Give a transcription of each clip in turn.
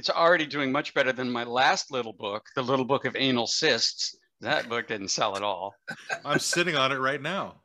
it's already doing much better than my last little book, The Little Book of Anal Cysts. That book didn't sell at all. I'm sitting on it right now.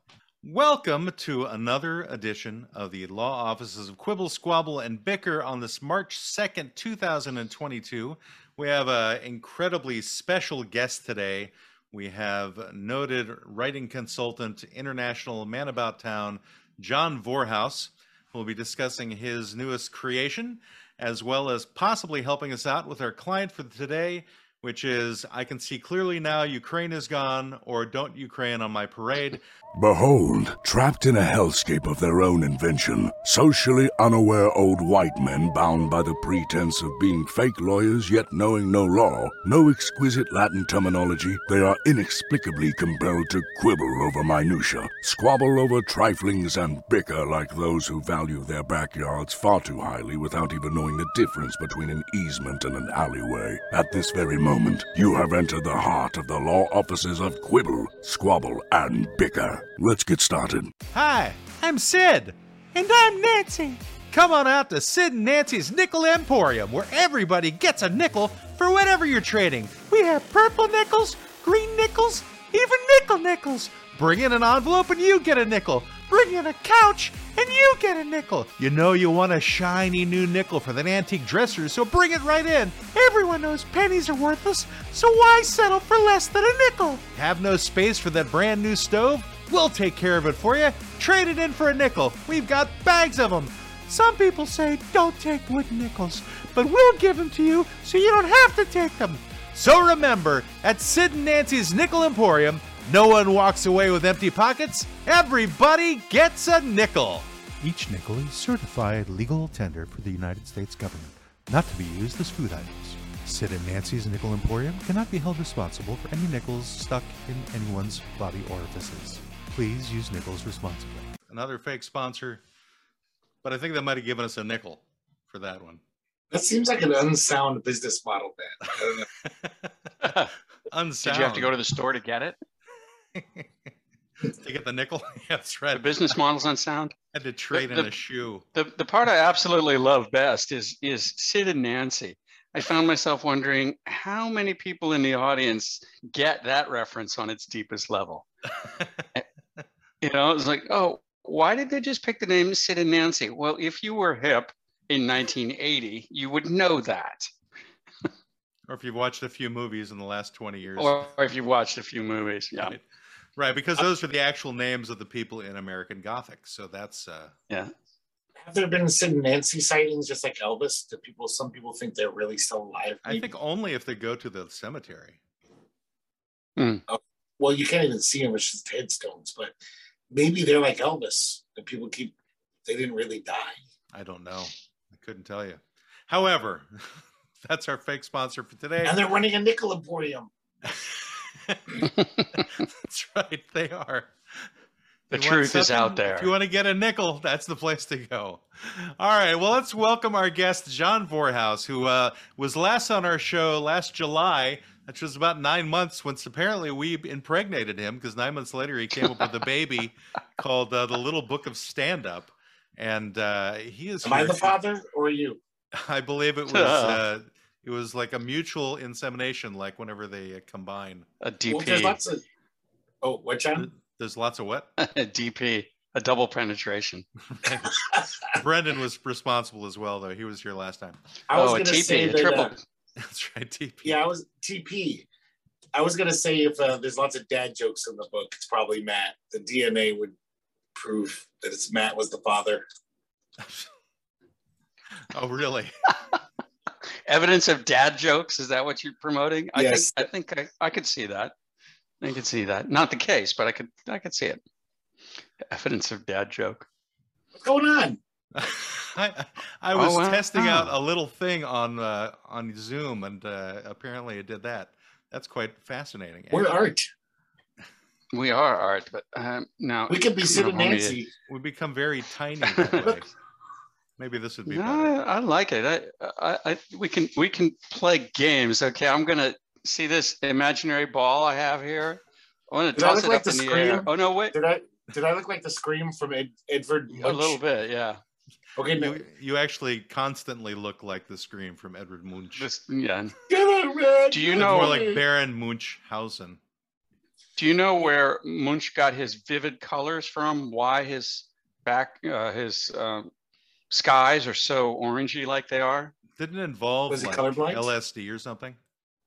Welcome to another edition of the Law Offices of Quibble, Squabble, and Bicker on this March 2nd, 2022. We have an incredibly special guest today. We have noted writing consultant, international man about town, John Vorhaus, who will be discussing his newest creation, as well as possibly helping us out with our client for today, which is I can see clearly now Ukraine is gone, or don't Ukraine on my parade. Behold, trapped in a hellscape of their own invention, socially unaware old white men bound by the pretense of being fake lawyers yet knowing no law, no exquisite Latin terminology, they are inexplicably compelled to quibble over minutia, squabble over triflings, and bicker like those who value their backyards far too highly without even knowing the difference between an easement and an alleyway. At this very moment, you have entered the heart of the law offices of quibble, squabble, and bicker. Let's get started. Hi, I'm Sid. And I'm Nancy. Come on out to Sid and Nancy's Nickel Emporium, where everybody gets a nickel for whatever you're trading. We have purple nickels, green nickels, even nickel nickels. Bring in an envelope and you get a nickel. Bring in a couch and you get a nickel. You know you want a shiny new nickel for that antique dresser, so bring it right in. Everyone knows pennies are worthless, so why settle for less than a nickel? Have no space for that brand new stove? We'll take care of it for you. Trade it in for a nickel. We've got bags of them. Some people say don't take wooden nickels, but we'll give them to you so you don't have to take them. So remember, at Sid and Nancy's Nickel Emporium, no one walks away with empty pockets. Everybody gets a nickel. Each nickel is certified legal tender for the United States government, not to be used as food items. Sid and Nancy's Nickel Emporium cannot be held responsible for any nickels stuck in anyone's body orifices. Please use nickels responsibly. Another fake sponsor, but I think they might have given us a nickel for that one. That seems like an unsound business model, Ben. I don't know. Unsound. Did you have to go to the store to get it? to get the nickel? yeah, that's right. The business model's unsound. had to trade the- in a shoe. The the part I absolutely love best is is Sid and Nancy. I found myself wondering how many people in the audience get that reference on its deepest level. You know, it's like, oh, why did they just pick the name Sid and Nancy? Well, if you were hip in 1980, you would know that. Or if you've watched a few movies in the last 20 years. Or if you've watched a few movies. Yeah. Right. Right, because those are the actual names of the people in American Gothic. So that's uh Yeah. Have there been Sid and Nancy sightings just like Elvis? Do people some people think they're really still alive? I think only if they go to the cemetery. well, you can't even see them, it's just headstones, but maybe they're like Elvis. And people keep they didn't really die. I don't know. I couldn't tell you. However, that's our fake sponsor for today. And they're running a nickel emporium. that's right, they are. The you truth is out there. If you want to get a nickel, that's the place to go. All right, well, let's welcome our guest, John Vorhaus, who uh, was last on our show last July, which was about nine months, once apparently we impregnated him, because nine months later he came up with a baby called uh, The Little Book of Stand Up. And uh, he is Am I the father or you? I believe it was uh, it was like a mutual insemination, like whenever they uh, combine. A Well, there's DP. lots of oh what John? There's lots of what? a DP. A double penetration. Brendan was responsible as well, though. He was here last time. I was oh, a gonna TP, say a that, triple. That's right, TP. yeah, I was TP. I was gonna say if uh, there's lots of dad jokes in the book, it's probably Matt. The DNA would prove that it's Matt was the father. Oh, really? Evidence of dad jokes. Is that what you're promoting? I Yes. think I think I, I could see that. I could see that. Not the case, but I could I could see it. Evidence of dad joke. What's going on? I, I was Oh, wow. testing out a little thing on uh, on Zoom, and uh, apparently it did that. That's quite fascinating. We're actually. art. We are art, but um, now We could be Sid and Nancy. We become very tiny that way. Maybe this would be No, better. I, I like it. I, I, I, we can we can play games. Okay, I'm gonna see this imaginary ball I have here. I want to Did toss look it like up the in the air. scream? Oh no, wait, Did I did I look like the scream from Ed, Edward? a little bit, yeah. Okay, no. You, you actually constantly look like the scream from Edward Munch. This, yeah. Get it, Red. Do you It's know- more like Baron Munchhausen. Do you know where Munch got his vivid colors from? Why his back, uh, his um, skies are so orangey like they are? Didn't it involve Was he like colorblind? LSD or something?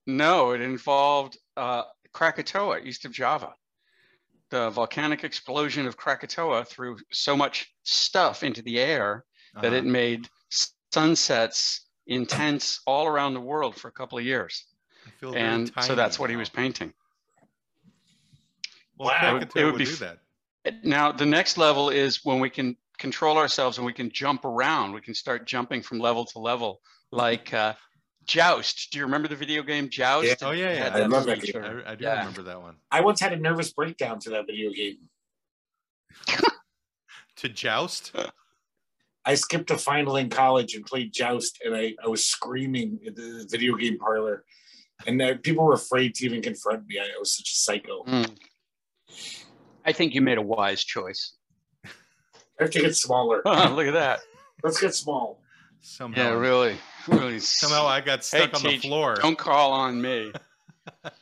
No, it involved uh, Krakatoa, east of Java. The volcanic explosion of Krakatoa threw so much stuff into the air that Uh-huh. it made sunsets intense all around the world for a couple of years. I feel very And so tiny that's what he was painting. Well, Wow. Krakatoa It would would be do that. Now, the next level is when we can control ourselves and we can jump around. We can start jumping from level to level, like uh, Joust. Do you remember the video game Joust? Yeah. Oh yeah, It yeah. had I love that game. I, I do Yeah. remember that one. I once had a nervous breakdown to that video game. To joust. I skipped a final in college and played Joust, and I, I was screaming in the video game parlor, and uh, people were afraid to even confront me. I, I was such a psycho. Mm. I think you made a wise choice. I have to get smaller. Look at that. Let's get small. Somehow, Yeah, really, really. somehow I got stuck on the floor. Don't call on me.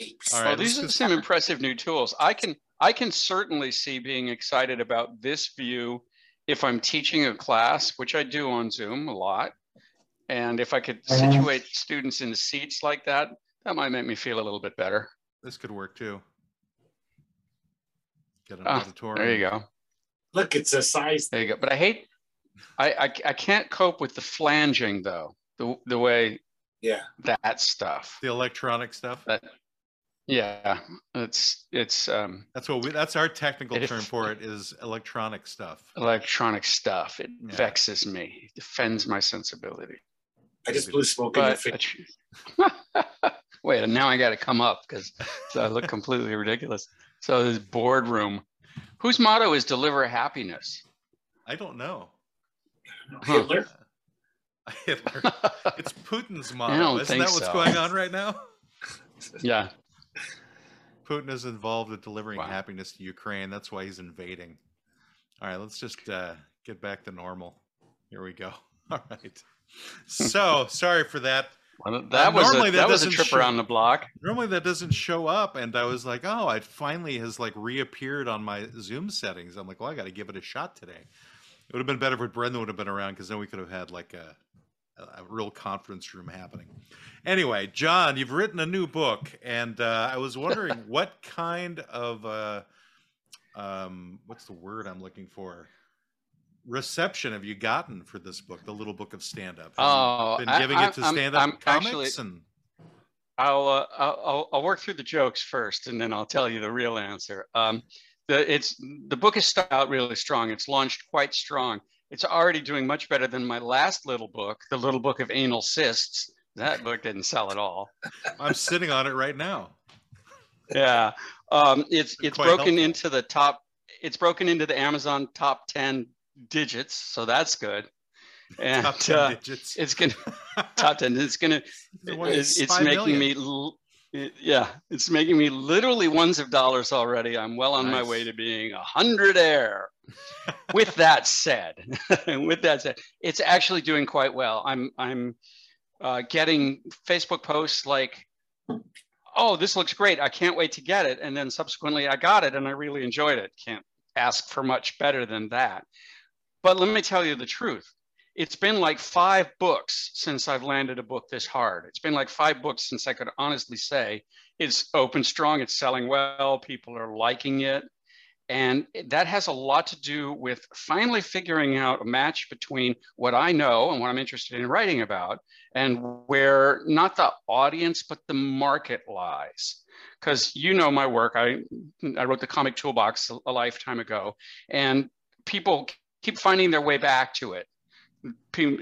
Apes. All Well, these are some impressive new tools. I can I can certainly see being excited about this view if I'm teaching a class, which I do on Zoom a lot. And if I could Uh-huh. situate students in seats like that, that might make me feel a little bit better. This could work too. Get an Ah, auditorium. There you go. Look, it's a size. There you go. But I hate I I, I can't cope with the flanging though. The the way Yeah. that stuff. The electronic stuff. That yeah, it's it's um That's what we. That's our technical It- term for it. Is electronic stuff. electronic stuff. It Yeah. vexes me. It offends my sensibility. I just blew smoke in your But face. wait, and now I got to come up because I look completely ridiculous. So this boardroom, whose motto is "Deliver happiness"? I don't know. Hitler. Hitler. It's Putin's motto. Isn't that what's so. going on right now? yeah, Putin is involved with delivering Wow. happiness to Ukraine. That's why he's invading. All right, let's just uh, get back to normal. Here we go. All right. So sorry for that. well, that was normally a, that that was a doesn't trip show- around the block. Normally that doesn't show up, and I was like, oh, it finally has like reappeared on my Zoom settings. I'm like, well, I got to give it a shot today. It would have been better if Brendan would have been around because then we could have had like a, a real conference room happening. Anyway, John, you've written a new book, and uh, I was wondering what kind of uh, um, what's the word I'm looking for? Reception have you gotten for this book, the little book of stand up? Oh, been I- giving I'm- it to stand up comics actually- and I'll, uh, I'll I'll work through the jokes first, and then I'll tell you the real answer. Um, the it's the book is out really strong. It's launched quite strong. It's already doing much better than my last little book, the little book of anal cysts. That book didn't sell at all. I'm sitting on it right now. Yeah, um, it's it's quite broken helpful. into the top. It's broken into the Amazon top ten digits, so that's good. And Top 10 uh, digits. it's gonna top ten. It's gonna it's, it's making million. me it- yeah it's making me literally ones of dollars already i'm well on my way to being a hundred air with that said with that said it's actually doing quite well. I'm i'm uh, getting facebook posts like oh this looks great. I can't wait to get it. And then subsequently i got it and i really enjoyed it. Can't ask for much better than that. But let me tell you the truth. It's been like five books since I've landed a book this hard. It's been like five books since I could honestly say it's open strong, it's selling well, people are liking it. And that has a lot to do with finally figuring out a match between what I know and what I'm interested in writing about, and where not the audience, but the market lies. Because you know my work, I, I wrote the comic toolbox a, a lifetime ago, and people keep finding their way back to it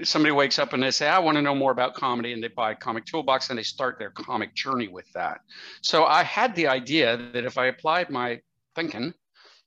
somebody wakes up and they say, I want to know more about comedy, and they buy Comic Toolbox and they start their comic journey with that. So I had the idea that if I applied my thinking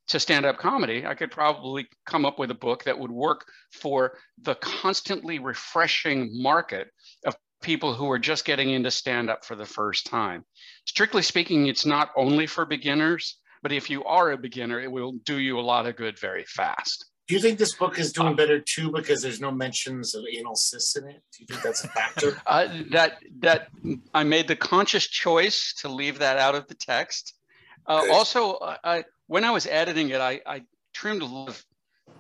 to stand up comedy, I could probably come up with a book that would work for the constantly refreshing market of people who are just getting into stand up for the first time. Strictly speaking, it's not only for beginners, but if you are a beginner, it will do you a lot of good very fast. Do you think this book is doing better too because there's no mentions of anal cysts in it? Do you think that's a factor? Uh, that that I made the conscious choice to leave that out of the text. Uh, also, I, I when I was editing it, I, I trimmed a lot of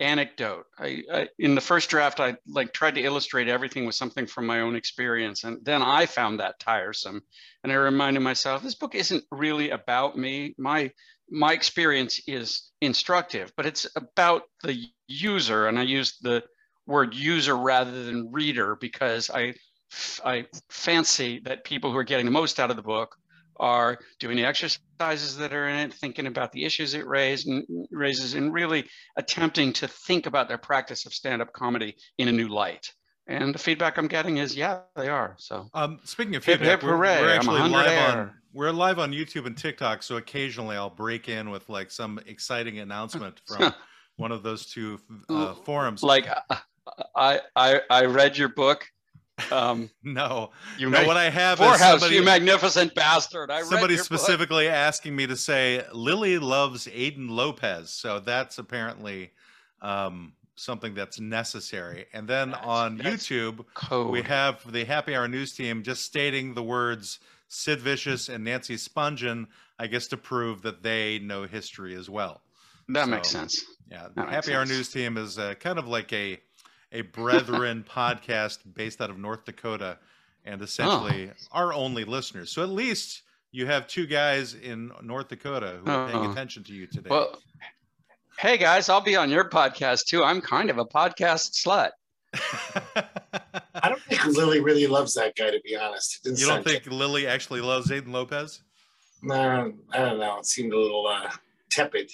anecdote. I, I in the first draft, I like tried to illustrate everything with something from my own experience, and then I found that tiresome. And I reminded myself, this book isn't really about me. My my experience is instructive, but it's about the user, and I used the word user rather than reader because I I fancy that people who are getting the most out of the book are doing the exercises that are in it, thinking about the issues it raised and raises, and really attempting to think about their practice of stand-up comedy in a new light. And the feedback I'm getting is, yeah, they are. So Um, speaking of Hip, feedback, hip, we're, hooray, we're actually live air. on we're live on YouTube and TikTok, so occasionally I'll break in with like some exciting announcement from one of those two uh, forums. like I I I read your book. Um, no, you no, mag- what I have is Poorhouse, somebody, you magnificent bastard. I somebody your book. specifically asking me to say Lily loves Aiden Lopez, so that's apparently um, something that's necessary. And then That's- on that's YouTube, code. we have the Happy Hour news team just stating the words Sid Vicious and Nancy Spungen, I guess to prove that they know history as well. that makes sense. Yeah, the That Happy Hour sense. news team is uh, kind of like a a brethren podcast based out of North Dakota, and essentially Oh. our only listeners. So at least you have two guys in North Dakota who are paying Oh. attention to you today. Well, hey guys, I'll be on your podcast too. I'm kind of a podcast slut. I don't think Lily really loves that guy, to be honest. It you don't sound- think Lily actually loves Aiden Lopez? No, I don't know. It seemed a little uh, tepid.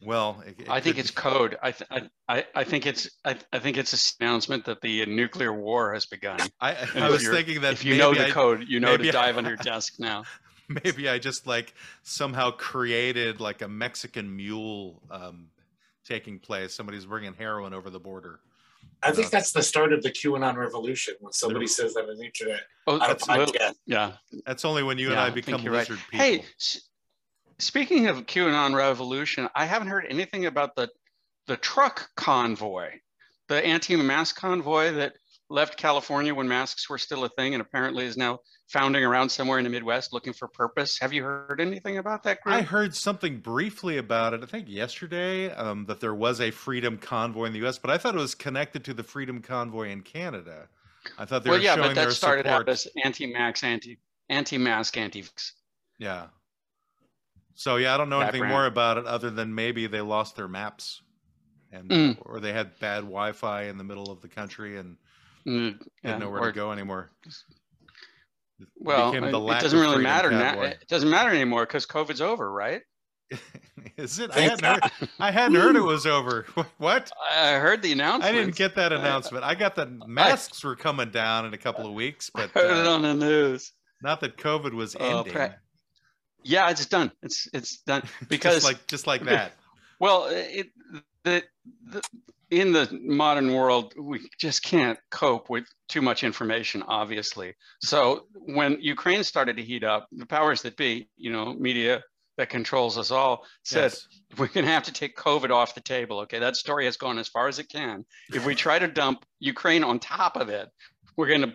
Well, it- it I think it's be- code. I, th- I, I, I think it's I, I think it's a announcement that the nuclear war has begun. I, I was thinking that if you know the I- code, you know maybe to I- dive under your desk now. maybe I just like somehow created like a Mexican mule um, taking place. Somebody's bringing heroin over the border. I think that's the start of the QAnon revolution when somebody says that on the internet Oh, on a that's a little- yeah. That's only when you and I become you're right. lizard people. Hey, s- speaking of QAnon revolution, I haven't heard anything about the the truck convoy, the anti-mask convoy that left California when masks were still a thing, and apparently is now founding around somewhere in the Midwest looking for purpose. Have you heard anything about that group? I heard something briefly about it, I think yesterday, um, that there was a freedom convoy in the US, but I thought it was connected to the freedom convoy in Canada. I thought they well, were yeah, showing but their that started support. out as anti-max, anti anti-mask, anti-vax. Yeah. So yeah, I don't know anything more about it other than maybe they lost their maps and Mm. or they had bad Wi-Fi in the middle of the country and Mm, didn't yeah, know where or- to go anymore. It Well, it, the it doesn't really matter now. It doesn't matter anymore because COVID's over, right? Is it? I hadn't, heard, I hadn't heard it was over. What? I heard the announcement. I didn't get that announcement. I got that masks were coming down in a couple of weeks, but heard it uh, on the news. not that COVID was Oh, ending. Yeah, it's done. It's it's done because just like just like that. well, it the, the in the modern world we just can't cope with too much information, obviously. So when Ukraine started to heat up, the powers that be, you know, media that controls us all, said Yes. we're going to have to take COVID off the table. Okay, that story has gone as far as it can. If we try to dump Ukraine on top of it, we're going to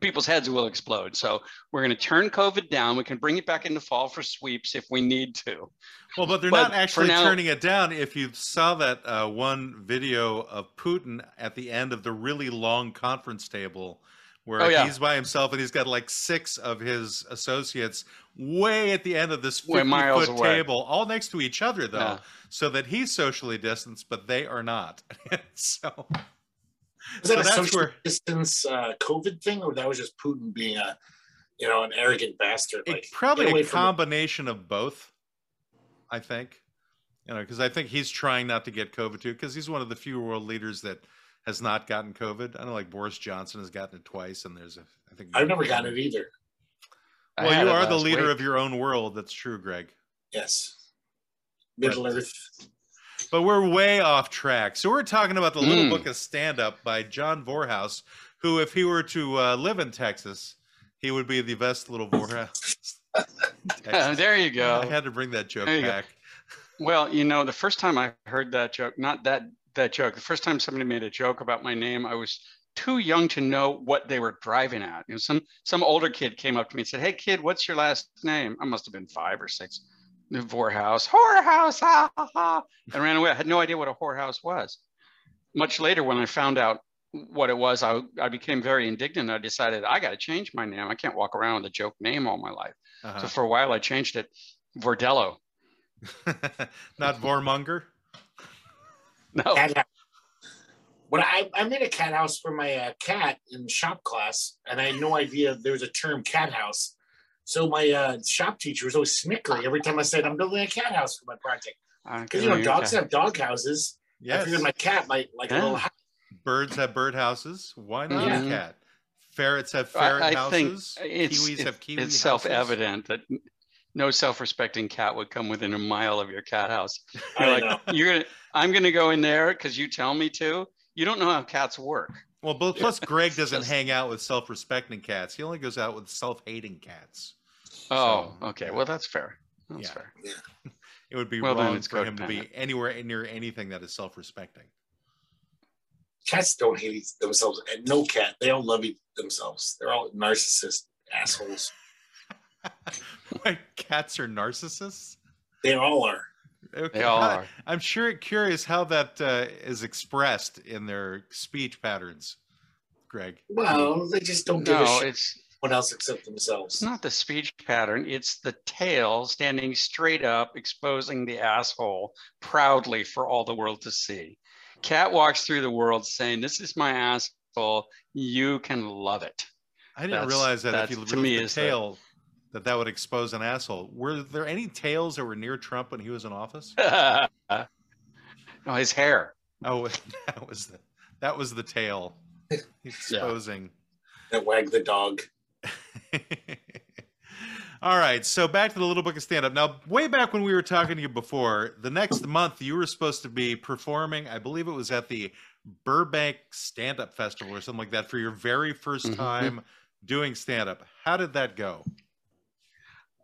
people's heads will explode. So we're going to turn COVID down. We can bring it back into fall for sweeps if we need to. Well, but they're But not actually now- turning it down. If you saw that uh, one video of Putin at the end of the really long conference table, where Oh, yeah. he's by himself and he's got like six of his associates way at the end of this 50 foot away. table, all next to each other, though, Yeah. so that he's socially distanced, but they are not. so, Was that so a that's social where distance uh, COVID thing, or that was just Putin being a, you know, an arrogant bastard? Like probably a combination of both. I think, you know, because I think he's trying not to get COVID too, because he's one of the few world leaders that has not gotten COVID. I know, like Boris Johnson has gotten it twice, and there's a, I think I've never gotten it either. Well, you are the leader week. of your own world. That's true, Greg. Yes, Middle But- Earth. But we're way off track. So we're talking about the Little Mm. Book of Stand Up by John Vorhaus, who, if he were to uh, live in Texas, he would be the best little Vorhaus. There you go. I had to bring that joke you go. back. Well, you know, the first time I heard that joke, not that that joke. The first time somebody made a joke about my name, I was too young to know what they were driving at. You know, some some older kid came up to me and said, "Hey, kid, what's your last name?" I must have been five or six. Vorhaus, whorehouse, ha ha ha, and ran away. I had no idea what a whorehouse was. Much later, when I found out what it was, I, I became very indignant. I decided I got to change my name. I can't walk around with a joke name all my life. Uh-huh. So for a while, I changed it, Vordello. Not Vormonger. No, Cat house. When I, I made a cat house for my uh, cat in shop class, and I had no idea there was a term cat house. So my uh, shop teacher was always snickering every time I said I'm building a cat house for my project. Because you know dogs have dog houses. I Yes. figured my cat might like a little house. Birds have bird houses. Why not Yeah. a cat? Ferrets have I- ferret I think houses. it's, Kiwis it- have kiwi it's houses. self-evident that no self-respecting cat would come within a mile of your cat house. You're I like, know. you're gonna, I'm gonna go in there because you tell me to. You don't know how cats work. Well, plus Greg doesn't Just- hang out with self-respecting cats. He only goes out with self-hating cats. Oh, So, okay. Well, that's fair. That's Yeah. fair. Yeah. It would be Well, then wrong it's for him to be anywhere near anything that is self-respecting. Cats don't hate themselves. And no cat. They all love themselves. They're all narcissist assholes. Why cats are narcissists? They all are. Okay. They all how- are. I'm sure curious how that uh, is expressed in their speech patterns, Greg. Well, they just don't give a shit it's what else except themselves. it's not the speech pattern. It's the tail standing straight up, exposing the asshole proudly for all the world to see. Cat walks through the world saying, "This is my asshole. You can love it." I didn't That's- realize that if you to remove me the is the- tail, that that would expose an asshole. Were there any tails that were near Trump when he was in office? no, his hair. Oh, that was the that was the tail exposing. That wag the dog. All right, so back to the little book of stand up. Now, way back when we were talking to you before, the next month you were supposed to be performing, I believe it was at the Burbank Stand Up Festival or something like that for your very 1st Mhm. time doing stand up. How did that go?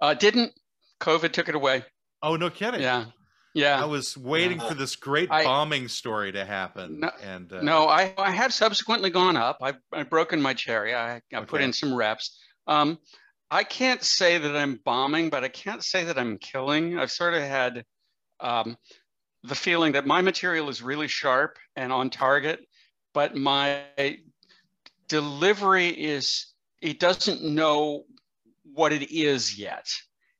Uh, didn't COVID took it away? Oh, no kidding. Yeah, yeah. I was waiting for this great I- bombing story to happen. No- and uh, No, I, I have subsequently gone up. I've, I've broken my cherry. I, I put in some reps. Um, I can't say that I'm bombing, but I can't say that I'm killing. I've sort of had um, the feeling that my material is really sharp and on target, but my delivery is, it doesn't know what it is yet.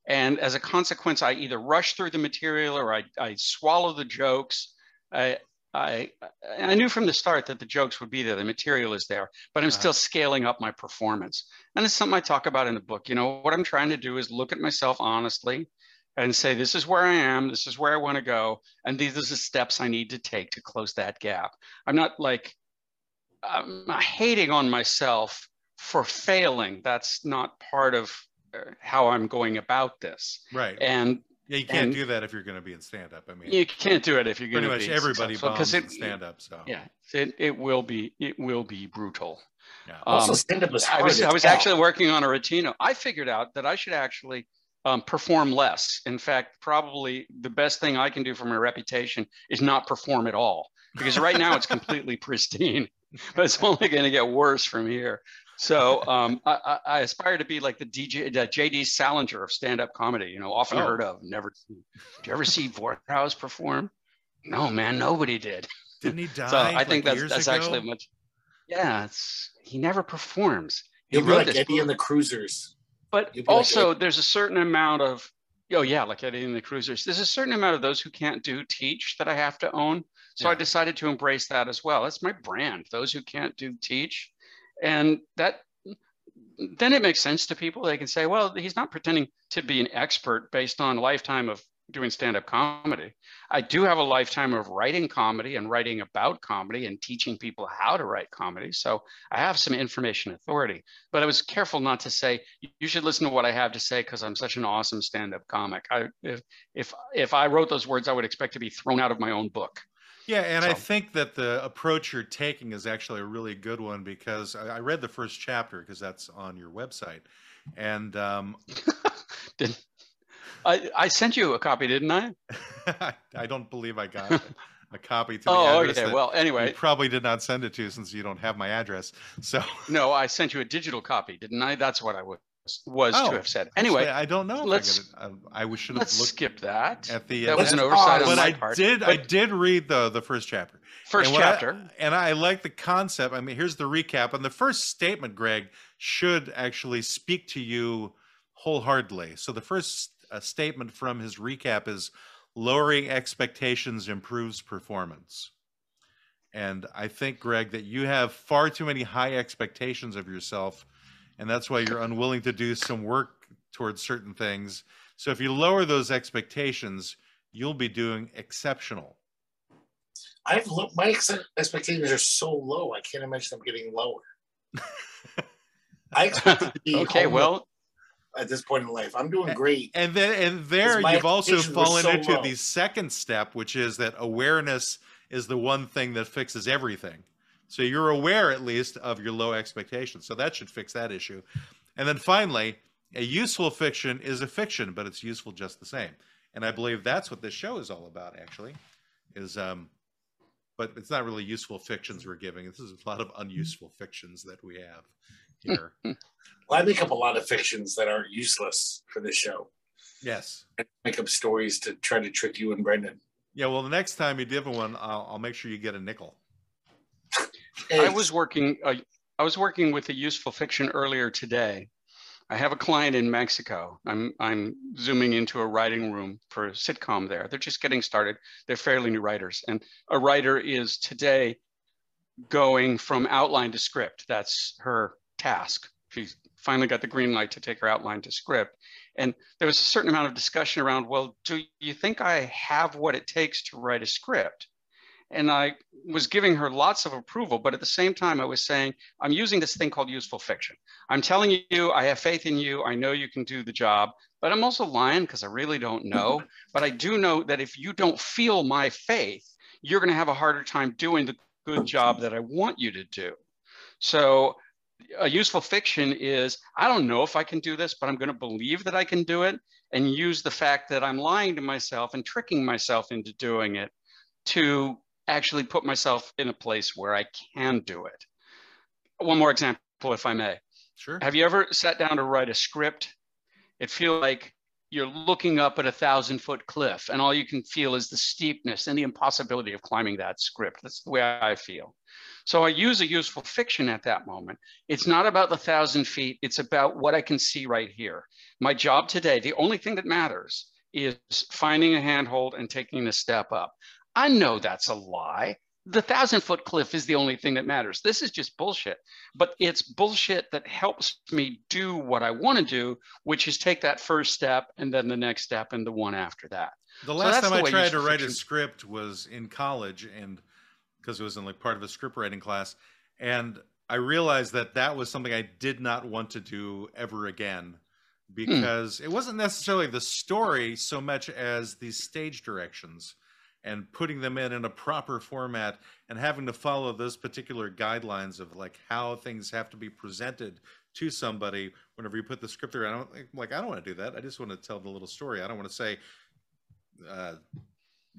And as a consequence, I either rush through the material or I, I swallow the jokes. I, I, I knew from the start that the jokes would be there, the material is there, but I'm Uh-huh. still scaling up my performance. And it's something I talk about in the book. You know, what I'm trying to do is look at myself honestly and say, this is where I am, this is where I want to go, and these are the steps I need to take to close that gap. I'm not like, I'm not hating on myself for failing. That's not part of how I'm going about this. right. And yeah, you can't and- do that if you're going to be in stand up. I mean, you can't do it if you're going pretty to much be everybody successful, bombs in it, stand up. So, yeah, it, it will be it will be brutal. Yeah. Also, Um, stand up is I was I was actually working on a routine. I figured out that I should actually um, perform less. In fact, probably the best thing I can do for my reputation is not perform at all because right now it's completely pristine, but it's only going to get worse from here. So um, I, I, I aspire to be like the DJ, the JD Salinger of stand-up comedy. You know, often Oh. heard of, never. Seen. Did you ever see Vorhaus perform? No, man, nobody did. Didn't he die? So I think like, that's years that's ago? actually much. Yeah, it's he never performs. He You'll be wrote like this Eddie book, and the Cruisers. but you'll like also there's a certain amount of oh yeah, like Eddie and the Cruisers. There's a certain amount of those who can't do teach that I have to own. So I decided to embrace that as well. That's my brand. Those who can't do teach, and that then it makes sense to people. They can say, well, he's not pretending to be an expert based on lifetime of doing stand-up comedy. I do have a lifetime of writing comedy and writing about comedy and teaching people how to write comedy. So I have some information authority, but I was careful not to say you should listen to what I have to say because I'm such an awesome stand-up comic. I if if if I wrote those words, I would expect to be thrown out of my own book. Yeah, and I think that the approach you're taking is actually a really good one because I I read the first chapter because that's on your website, and um, Did I, I sent you a copy, didn't I? I don't believe I got it. a copy to the Oh, address okay. Well, you anyway, probably did not send it to you since you don't have my address. So no, I sent you a digital copy, didn't I? That's what I was was Oh, to have said. actually, Anyway, I don't know. Let's- I, got it. I, I should have let's looked skip that. at the. That was an oversight pause. on but my I part. did. I did read the the first chapter. first And what I- chapter. and I like the concept. I mean, here's the recap. And the first statement, Greg, should actually speak to you wholeheartedly. So the first uh, statement from his recap is lowering expectations improves performance. And I think, Greg, that you have far too many high expectations of yourself. And that's why you're unwilling to do some work towards certain things. So if you lower those expectations, you'll be doing exceptional. I've lo- my ex- expectations are so low. I can't imagine them getting lower. I expect it to be Okay, homeless well, at this point in life, I'm doing great. and then and there you've also fallen so into low. the second step which is that awareness is the one thing that fixes everything so you're aware at least of your low expectations so that should fix that issue and then finally a useful fiction is a fiction but it's useful just the same and i believe that's what this show is all about actually is um but it's not really useful fictions we're giving this is a lot of unuseful fictions that we have here Well, I make up a lot of fictions that aren't useless for this show. yes I make up stories to try to trick you and Brendan. Yeah, well, the next time you give one, I'll, I'll make sure you get a nickel. I was working. Uh, I was working with a useful fiction earlier today. I have a client in Mexico. I'm I'm zooming into a writing room for a sitcom there. They're just getting started. They're fairly new writers, and a writer is today going from outline to script. That's her task. She's finally got the green light to take her outline to script. And there was a certain amount of discussion around, well, do you think I have what it takes to write a script? And I was giving her lots of approval, but at the same time, I was saying, I'm using this thing called useful fiction. I'm telling you, I have faith in you. I know you can do the job, but I'm also lying because I really don't know. but I do know that if you don't feel my faith, you're going to have a harder time doing the good job that I want you to do. So, a useful fiction is I don't know if I can do this, but I'm going to believe that I can do it and use the fact that I'm lying to myself and tricking myself into doing it to actually put myself in a place where I can do it. One more example, if I may. Sure. Have you ever sat down to write a script? It feels like you're looking up at a thousand foot cliff and all you can feel is the steepness and the impossibility of climbing that script. That's the way I feel. So I use a useful fiction at that moment. It's not about the thousand feet, it's about what I can see right here. My job today, the only thing that matters is finding a handhold and taking a step up. I know that's a lie. The thousand foot cliff is the only thing that matters. This is just bullshit, but it's bullshit that helps me do what I want to do, which is take that first step and then the next step and the one after that. The last that's time the I tried to write a script was in college, and because it was in like part of a script writing class, and I realized that that was something I did not want to do ever again hmm. because it wasn't necessarily the story so much as the stage directions and putting them in in a proper format and having to follow those particular guidelines of like how things have to be presented to somebody whenever you put the script there. I don't like I don't want to do that. I just want to tell the little story. I don't want to say uh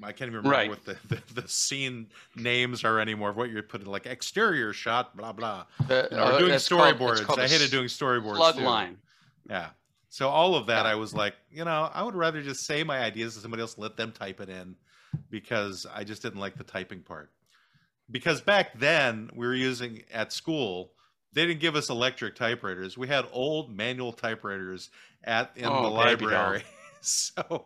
I can't even remember Right. what the, the, the scene names are anymore. What you're putting like exterior shot, blah blah. The, You know, we're doing it's called- storyboards. called I hated doing storyboards. flood too. line. Yeah. So all of that, I was like, you know, I would rather just say my ideas to somebody else, let them type it in, because I just didn't like the typing part. Because back then we were using at school, they didn't give us electric typewriters. We had old manual typewriters at in Oh, the library. so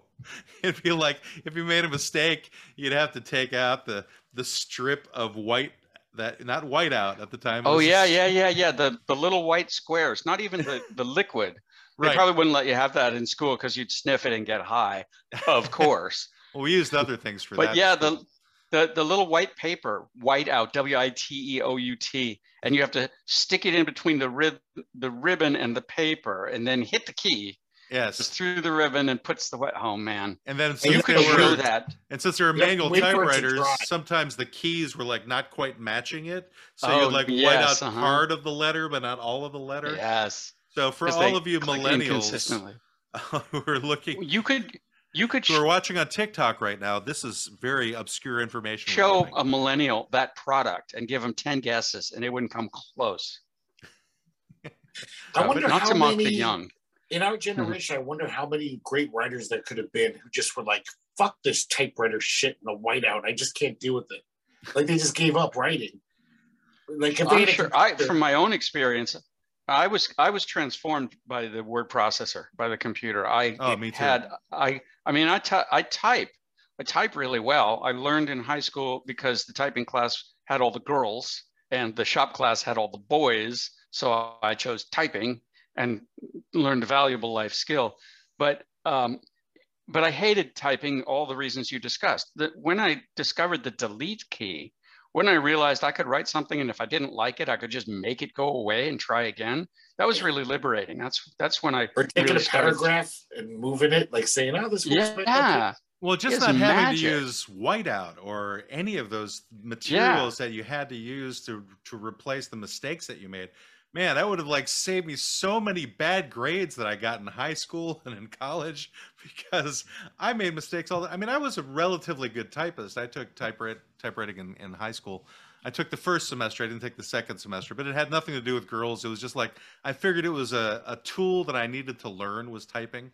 it'd be like if you made a mistake, you'd have to take out the the strip of white that not white out at the time. Oh yeah, yeah, yeah, yeah. The the little white squares, not even the the liquid. They Right. probably wouldn't let you have that in school because you'd sniff it and get high, of course. Well, we used other things for that. but yeah, the the the little white paper, white out, W I T E O U T, and you have to stick it in between the rib the ribbon and the paper, and then hit the key yes, just through the ribbon and puts the wet. Oh man, and then And since you you they could can show were that. and since they were You manual wait for it to typewriters, sometimes the keys were like not quite matching it, so Oh, you'd like white yes, out uh-huh. part of the letter but not all of the letter. Yes, So for all of you millennials inconsistently. who are looking, You could You could who are watching on TikTok right now, this is very obscure information. show a millennial that product and give them 10 guesses and it wouldn't come close. I Uh, wonder not how to mock many the young. in our generation. I wonder how many great writers there could have been who just were like, "Fuck this typewriter shit in the whiteout. I just can't deal with it." Like they just gave up writing. Like if they I'm had sure I, from my own experience, I was I was transformed by the word processor, by the computer. I Oh, me too. had I I mean I ty- I type I type really well. I learned in high school because the typing class had all the girls and the shop class had all the boys, so I chose typing and learned a valuable life skill. But um, but I hated typing all the reasons you discussed. That when I discovered the delete key, when I realized I could write something and if I didn't like it, I could just make it go away and try again. That was really liberating. That's that's when I or taking really a started- paragraph and moving it, like saying, "Oh, this works." Yeah, Well, just It's not having magic. to use whiteout or any of those materials that you had to use to to replace the mistakes that you made. Man, that would have like saved me so many bad grades that I got in high school and in college because I made mistakes all the I mean, I was a relatively good typist. I took typewrit- typewriting in, in high school. I took the first semester, I didn't take the second semester, but it had nothing to do with girls. It was just like I figured it was a, a tool that I needed to learn was typing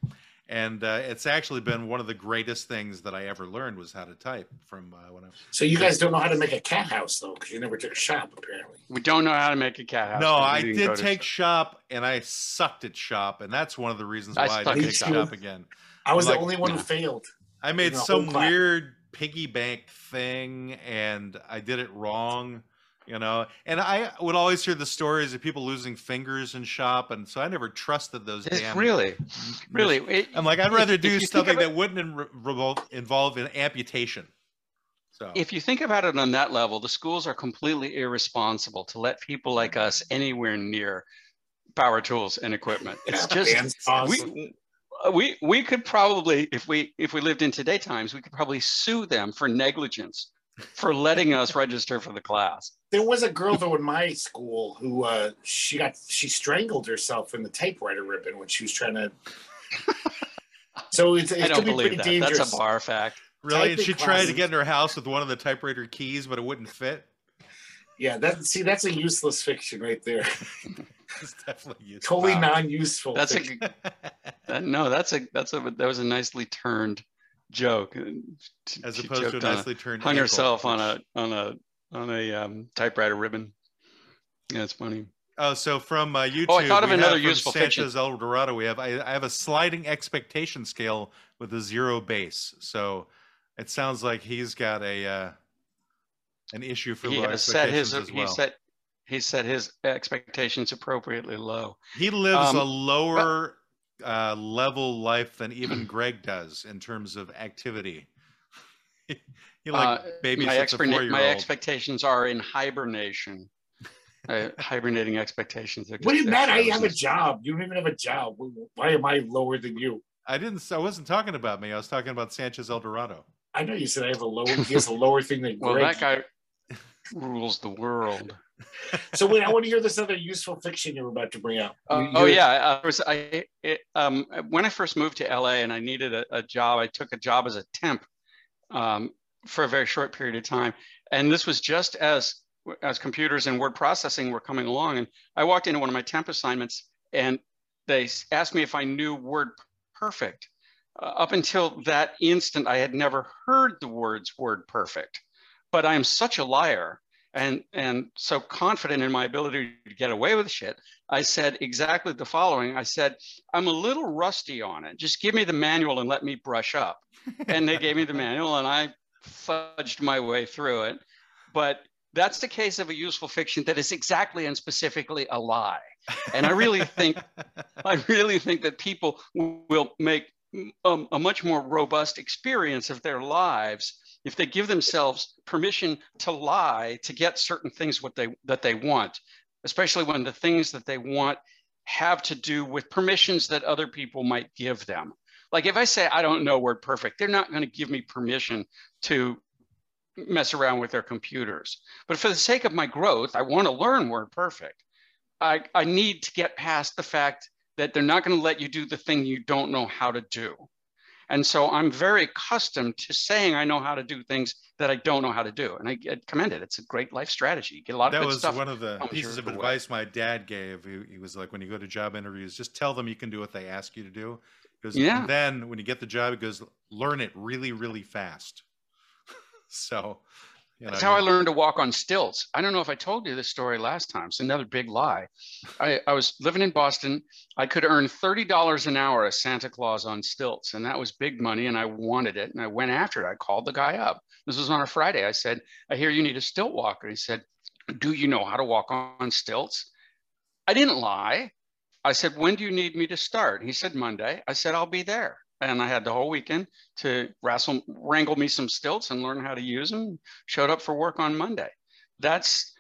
and uh, it's actually been one of the greatest things that I ever learned was how to type from uh, when I. So you guys don't know how to make a cat house though, because you never took a shop apparently. we don't know how to make a cat house. No, I didn't did go to- take shop, and I sucked at shop, and that's one of the reasons I why I suck didn't take shop. shop again. I was Like, the only one who failed. I made some weird piggy bank thing, and I did it wrong. You know, and I would always hear the stories of people losing fingers in shop, and so I never trusted those It's damn. really, really. it- I'm like, I'd rather if do you think something of it- that wouldn't in- revol- involve an amputation. So if you think about it on that level, the schools are completely irresponsible to let people like us anywhere near power tools and equipment. It's just Bandsaws. we we we could probably if we if we lived in today times we could probably sue them for negligence for letting us register for the class. There was a girl though in my school who uh, she got she strangled herself in the typewriter ribbon when she was trying to. So it's, I it don't could be believe pretty that. dangerous. That's a bar fact. really, and typing she tried to get in her house with one of the typewriter keys, but it wouldn't fit. Yeah, that see that's a useless fiction right there. It's definitely useful. Totally Wow. non-useful. That's a fiction. Uh, no, that's a that's a that was a nicely turned joke. as She opposed to a joked on a- nicely turned. hung ankle, herself on a on a on a um, typewriter ribbon. Yeah, it's funny. Oh, so from uh, YouTube, Oh, I thought of another useful fiction. Sanchez El Dorado. We have I, I have a sliding expectation scale with a zero base. So it sounds like he's got a uh, an issue for He low has set his expectations as he well. set he set his expectations appropriately low. he lives um, a lower uh, level life than even Greg does in terms of activity. he like Uh, babysits my, a four year my expectations are in hibernation. Uh, hibernating expectations. They're What do you mean? I have a job. You don't even have a job. Why am I lower than you? I didn't. I wasn't talking about me. I was talking about Sanchez El Dorado. I know you said I have a lower. He has a lower thing than Greg. Well, Greg. that guy rules the world. So wait, I want to hear this other useful fiction you were about to bring out. Uh, oh yeah, I was I it, um when I first moved to LA and I needed a, a job, I took a job as a temp um, for a very short period of time, and this was just as as computers and word processing were coming along, and I walked into one of my temp assignments, and they asked me if I knew Word Perfect. Uh, up until that instant, I had never heard the words Word Perfect, but I am such a liar and and so confident in my ability to get away with shit i said exactly the following. I said i'm a little rusty on it. Just give me the manual and let me brush up. And they gave me the manual and i fudged my way through it. But that's the case of a useful fiction that is exactly and specifically a lie. And i really think I really think that people will make um, a much more robust experience of their lives if they give themselves permission to lie to get certain things what they that they want, especially when the things that they want have to do with permissions that other people might give them. Like if I say I don't know word perfect, they're not going to give me permission to mess around with their computers. But for the sake of my growth, I want to learn word perfect. I, I need to get past the fact that they're not going to let you do the thing you don't know how to do. And so I'm very accustomed to saying I know how to do things that I don't know how to do. And I, I commend it. It's a great life strategy. You get a lot of stuff. that was one of the pieces of way. advice my dad gave. He, he was like, when you go to job interviews, just tell them you can do what they ask you to do. Because Yeah. then when you get the job, it goes learn it really, really fast. so, you That's know, how I learned to walk on stilts. I don't know if I told you this story last time. It's another big lie. I, I was living in Boston. I could earn $30 an hour as Santa Claus on stilts, and that was big money, and I wanted it. And I went after it. I called the guy up. This was on a Friday. I said, I hear you need a stilt walker. He said, Do you know how to walk on stilts? I didn't lie. I said, When do you need me to start? He said, Monday. I said, I'll be there. And I had the whole weekend to wrestle, wrangle me some stilts and learn how to use them. Showed up for work on Monday. That's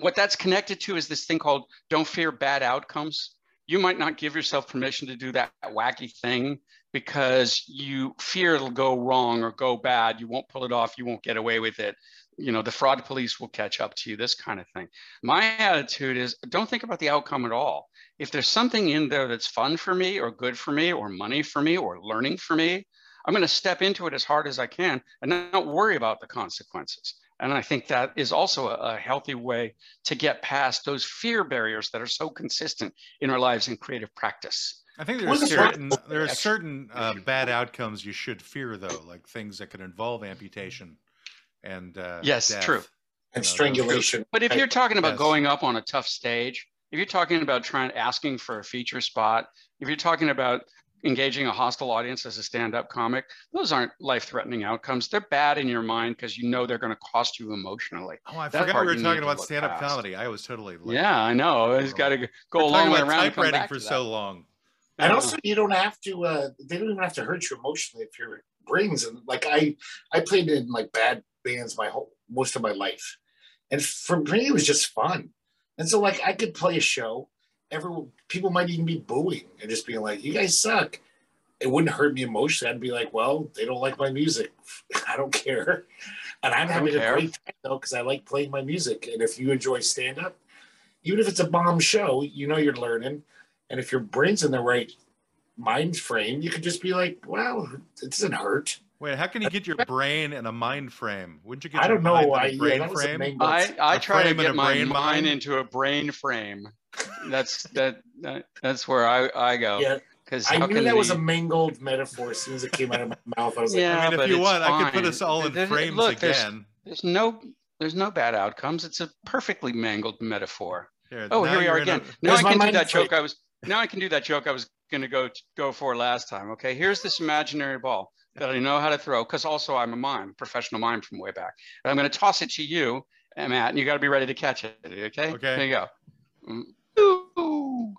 what that's connected to is this thing called don't fear bad outcomes. You might not give yourself permission to do that wacky thing because you fear it'll go wrong or go bad. You won't pull it off. You won't get away with it. You know, the fraud police will catch up to you, this kind of thing. My attitude is don't think about the outcome at all if there's something in there that's fun for me or good for me or money for me or learning for me, I'm going to step into it as hard as I can and not worry about the consequences. And I think that is also a, a healthy way to get past those fear barriers that are so consistent in our lives in creative practice. I think there are certain there are certain uh, bad outcomes you should fear though, like things that could involve amputation and uh, Yes, death. true. and You know, strangulation. But if you're talking about Yes. going up on a tough stage, if you're talking about trying to asking for a feature spot, if you're talking about engaging a hostile audience as a stand-up comic, those aren't life-threatening outcomes. They're bad in your mind because you know they're going to cost you emotionally. Oh, I That forgot we were talking about stand-up past. comedy. I was totally like, yeah, I know. It's got to go we're a long way around. and come typewriting for so long. And also, you don't have to. Uh, they don't even have to hurt you emotionally if your brains. And like I, I played in like bad bands my whole most of my life, and for me it was just fun. And so like I could play a show, everyone people might even be booing and just being like, "You guys suck." It wouldn't hurt me emotionally. I'd be like, "Well, they don't like my music. I don't care." And I'm having a great time though because I like playing my music. And if you enjoy stand up, even if it's a bomb show, you know you're learning. And if your brain's in the right mind frame, you could just be like, well, it doesn't hurt. Wait, how can you get your brain in a mind frame? Wouldn't you get I your don't know. mind in I, a yeah, brain that was a frame? main I, I A try to get my mind mind? into a brain frame. That's that, that that's where I, I go. yeah, Because I knew can that was a mangled metaphor as soon as it came out of my mouth. I was like, Yeah, I mean, if but you it's want, I could put fine. us all in There- there- frames look, there's- again. There's no there's no bad outcomes. It's a perfectly mangled metaphor. Here, Oh, here we you're are in a- again. Now I can do that joke frame. I was now I can do that joke I was gonna go go for last time. Okay, here's this imaginary ball that I know how to throw because also I'm a mime, professional mime from way back. And I'm gonna toss it to you, eh, Matt, and you got to be ready to catch it. Okay. Okay. There you go. Ooh.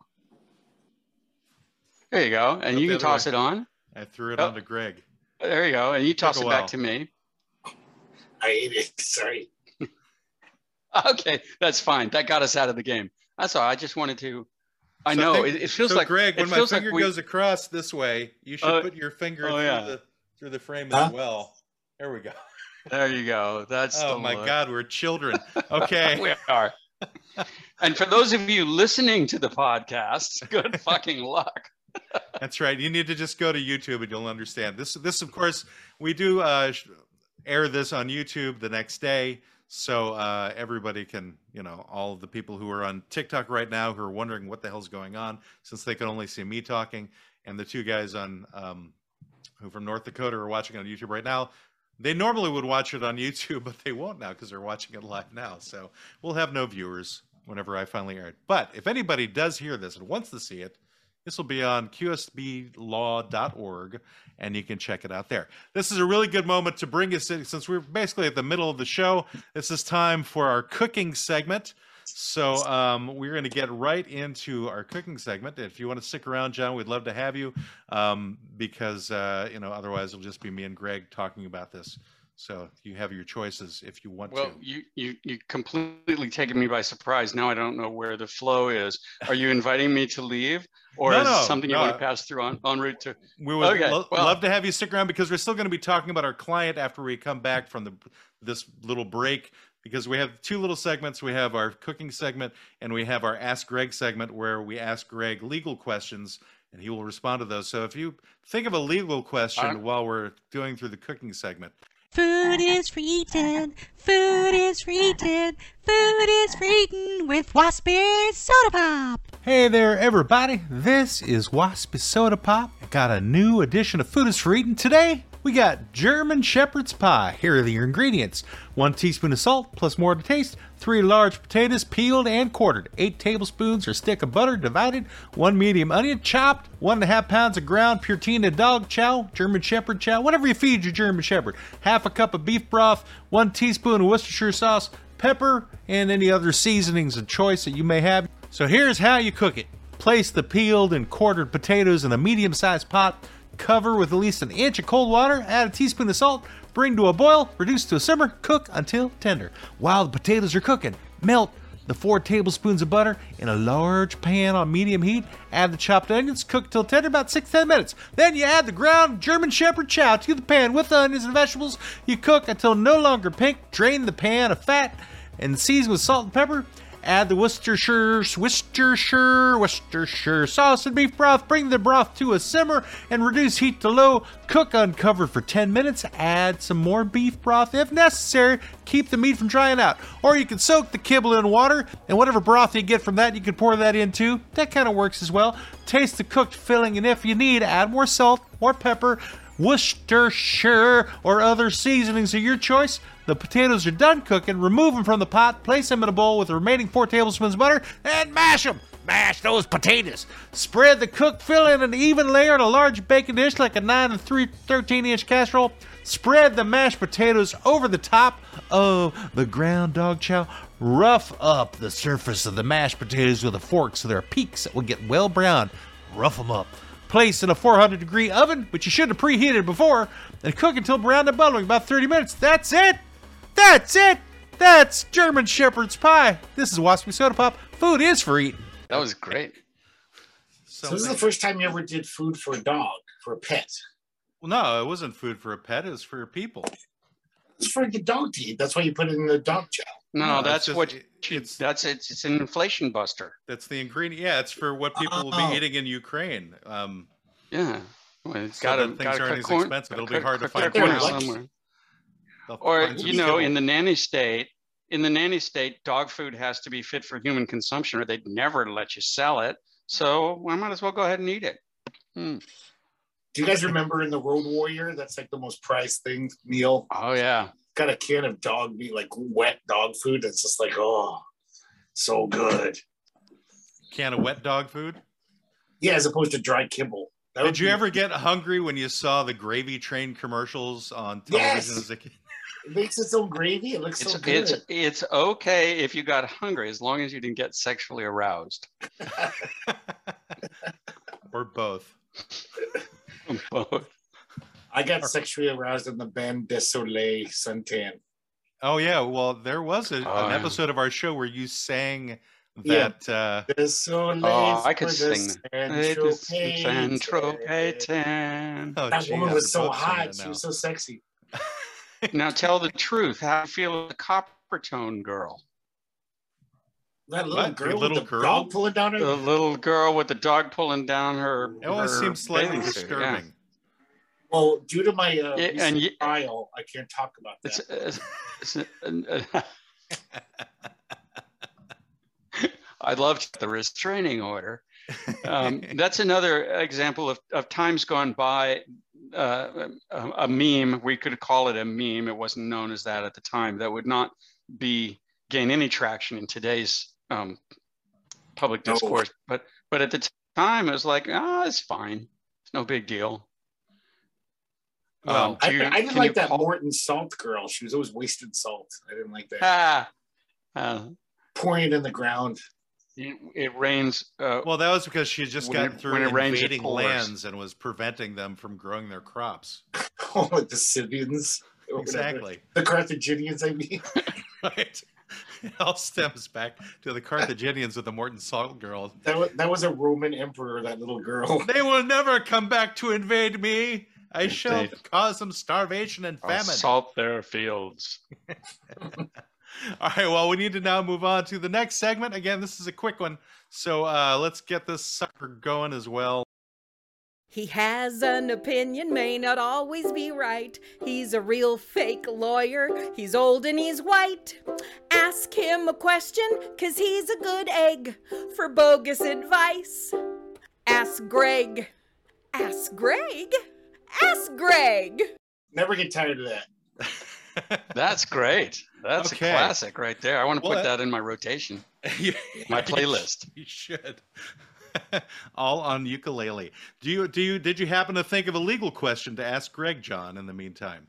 There you go, and you can toss way. it on. I threw it Oh. onto Greg. There you go, and you toss a it while. back to me. I ate it. Sorry. Okay, that's fine. That got us out of the game. That's all. I just wanted to. I So know think- it, it feels so like Greg, it when my feels like finger we- goes across this way, you should Oh, put your finger oh, through yeah. the through the frame Huh? as well. There we go. There you go. That's Oh the my look. God, we're children. Okay. we are. and for those of you listening to the podcast, good fucking luck. That's right. You need to just go to YouTube and you'll understand. This, this of course, we do uh, air this on YouTube the next day, so uh, everybody can, you know, all of the people who are on TikTok right now who are wondering what the hell's going on, since they can only see me talking, and the two guys on um, who from North Dakota are watching on YouTube right now. They normally would watch it on YouTube, but they won't now because they're watching it live now. So we'll have no viewers whenever I finally air it. But if anybody does hear this and wants to see it, this will be on qsblaw.org, and you can check it out there. This is a really good moment to bring us in, since we're basically at the middle of the show. This is time for our cooking segment. So um, we're going to get right into our cooking segment. If you want to stick around, John, we'd love to have you um, because uh, you know otherwise it'll just be me and Greg talking about this. So you have your choices if you want Well, to. Well, you you you completely taken me by surprise. Now I don't know where the flow is. Are you inviting me to leave, or No, is no, something you no. want to pass through on en route to? We would Okay, lo- well- love to have you stick around because we're still going to be talking about our client after we come back from the this little break because we have two little segments. We have our cooking segment and we have our Ask Greg segment where we ask Greg legal questions and he will respond to those. So if you think of a legal question Alright. while we're doing through the cooking segment, Food is for eating. Food is for eating. Food is for eating with Waspy Soda Pop. Hey there, everybody. This is Waspy Soda Pop. I got a new edition of Food is for Eating today. We got German Shepherd's Pie. Here are the ingredients one teaspoon of salt, plus more to taste, three large potatoes peeled and quartered, eight tablespoons or stick of butter divided, one medium onion chopped, one and a half pounds of ground Purina dog chow, German Shepherd chow, whatever you feed your German Shepherd, half a cup of beef broth, one teaspoon of Worcestershire sauce, pepper, and any other seasonings of choice that you may have. So here's how you cook it. Place the peeled and quartered potatoes in a medium sized pot. Cover with at least an inch of cold water. Add a teaspoon of salt. Bring to a boil. Reduce to a simmer. Cook until tender. While the potatoes are cooking, melt the four tablespoons of butter in a large pan on medium heat. Add the chopped onions. Cook till tender, about 6 10 minutes. Then you add the ground German Shepherd chow to the pan with the onions and vegetables. You cook until no longer pink. Drain the pan of fat and season with salt and pepper. Add the Worcestershire, Worcestershire, Worcestershire sauce and beef broth. Bring the broth to a simmer and reduce heat to low. Cook uncovered for 10 minutes. Add some more beef broth if necessary. Keep the meat from drying out. Or you can soak the kibble in water and whatever broth you get from that, you can pour that into. That kind of works as well. Taste the cooked filling and if you need, add more salt, more pepper. Worcestershire or other seasonings of your choice. The potatoes are done cooking. Remove them from the pot. Place them in a bowl with the remaining four tablespoons of butter and mash them. Mash those potatoes. Spread the cooked filling in an even layer in a large baking dish like a 9 and 3 13 inch casserole. Spread the mashed potatoes over the top of the ground dog chow. Rough up the surface of the mashed potatoes with a fork so there are peaks that will get well browned. Rough them up. Place in a 400 degree oven, which you should have preheated before, and cook until brown and bubbling, about 30 minutes. That's it! That's it! That's German Shepherd's Pie. This is Waspy Soda Pop. Food is for eating. That was great. So this is the first time you ever did food for a dog, for a pet. well, no, it wasn't food for a pet. It was for people. It's for the dog to eat. That's why you put it in the dog chow. No, No, that's just- what it- it's- that's it's, it's an inflation buster. That's the ingredient. Yeah, it's for what people will Oh. be eating in Ukraine. Um, Yeah. Well, it's So got to that things aren't as expensive. It'll be hard to find corn somewhere. They'll Or you know, kibble. in the nanny state, in the nanny state, dog food has to be fit for human consumption, or they'd never let you sell it. So I might as well go ahead and eat it. Hmm. Do you guys remember in the Road Warrior? That's like the most prized thing meal. Oh yeah. Got a can of dog meat, like wet dog food. That's just like, oh, so good. can of wet dog food. Yeah, as opposed to dry kibble. That Did you be- ever get hungry when you saw the gravy train commercials on television Yes. as a kid? It makes its own gravy. It looks It's so good. it's it's okay if you got hungry as long as you didn't get sexually aroused. or both. Both. I got sexually aroused in the band Desolé Soleil suntan. Oh yeah, well there was a, Oh, an yeah. episode of our show where you sang Yeah. that. Uh, De Soleil Oh, I could sing. Saint-Tropez San tan. Tropez. oh, That gee, woman was so hot. She was so sexy. Now tell the truth. How do you feel about the Coppertone girl? That little What? Your girl little with the girl? dog pulling down her. The little girl with the dog pulling down her. It always her seems slightly bathing suit, yeah. disturbing. well, due to my uh, Yeah, recent and you- trial, I can't talk about that. It's, it's, it's, I loved the restraining order. Um, that's another example of, of times gone by. Uh, a, a meme, we could call it a meme. It wasn't known as that at the time. That would not be gain any traction in today's um, public No. discourse. But but at the time, it was like, ah, it's fine. It's no big deal. Um, I, you- I didn't like that call- Morton Salt girl. She was always wasted salt. I didn't like that. Ah, uh, Pouring it in the ground. It, it rains. Uh, Well, that was because she had just When gotten it- through when it rains, invading pours. lands and was preventing them from growing their crops. Oh, like the Scythians. Exactly. The Carthaginians, I mean. right. It all stems back to the Carthaginians with the Morton Salt girl. That was, that was a Roman emperor, that little girl. They will never come back to invade me. I shall cause them starvation and I'll famine. salt their fields. All right. Well, we need to now move on to the next segment. Again, this is a quick one, so uh, let's get this sucker going as well. He has an opinion, may not always be right. He's a real fake lawyer. He's old and he's white. Ask him a question, cause he's a good egg. For bogus advice, ask Greg. Ask Greg? Ask Greg! Never get tired of that. That's great. That's Okay. a classic right there. I want to Well, put that- in my rotation, You- my playlist. You should. All on ukulele. Do you do you did you happen to think of a legal question to ask Greg John in the meantime?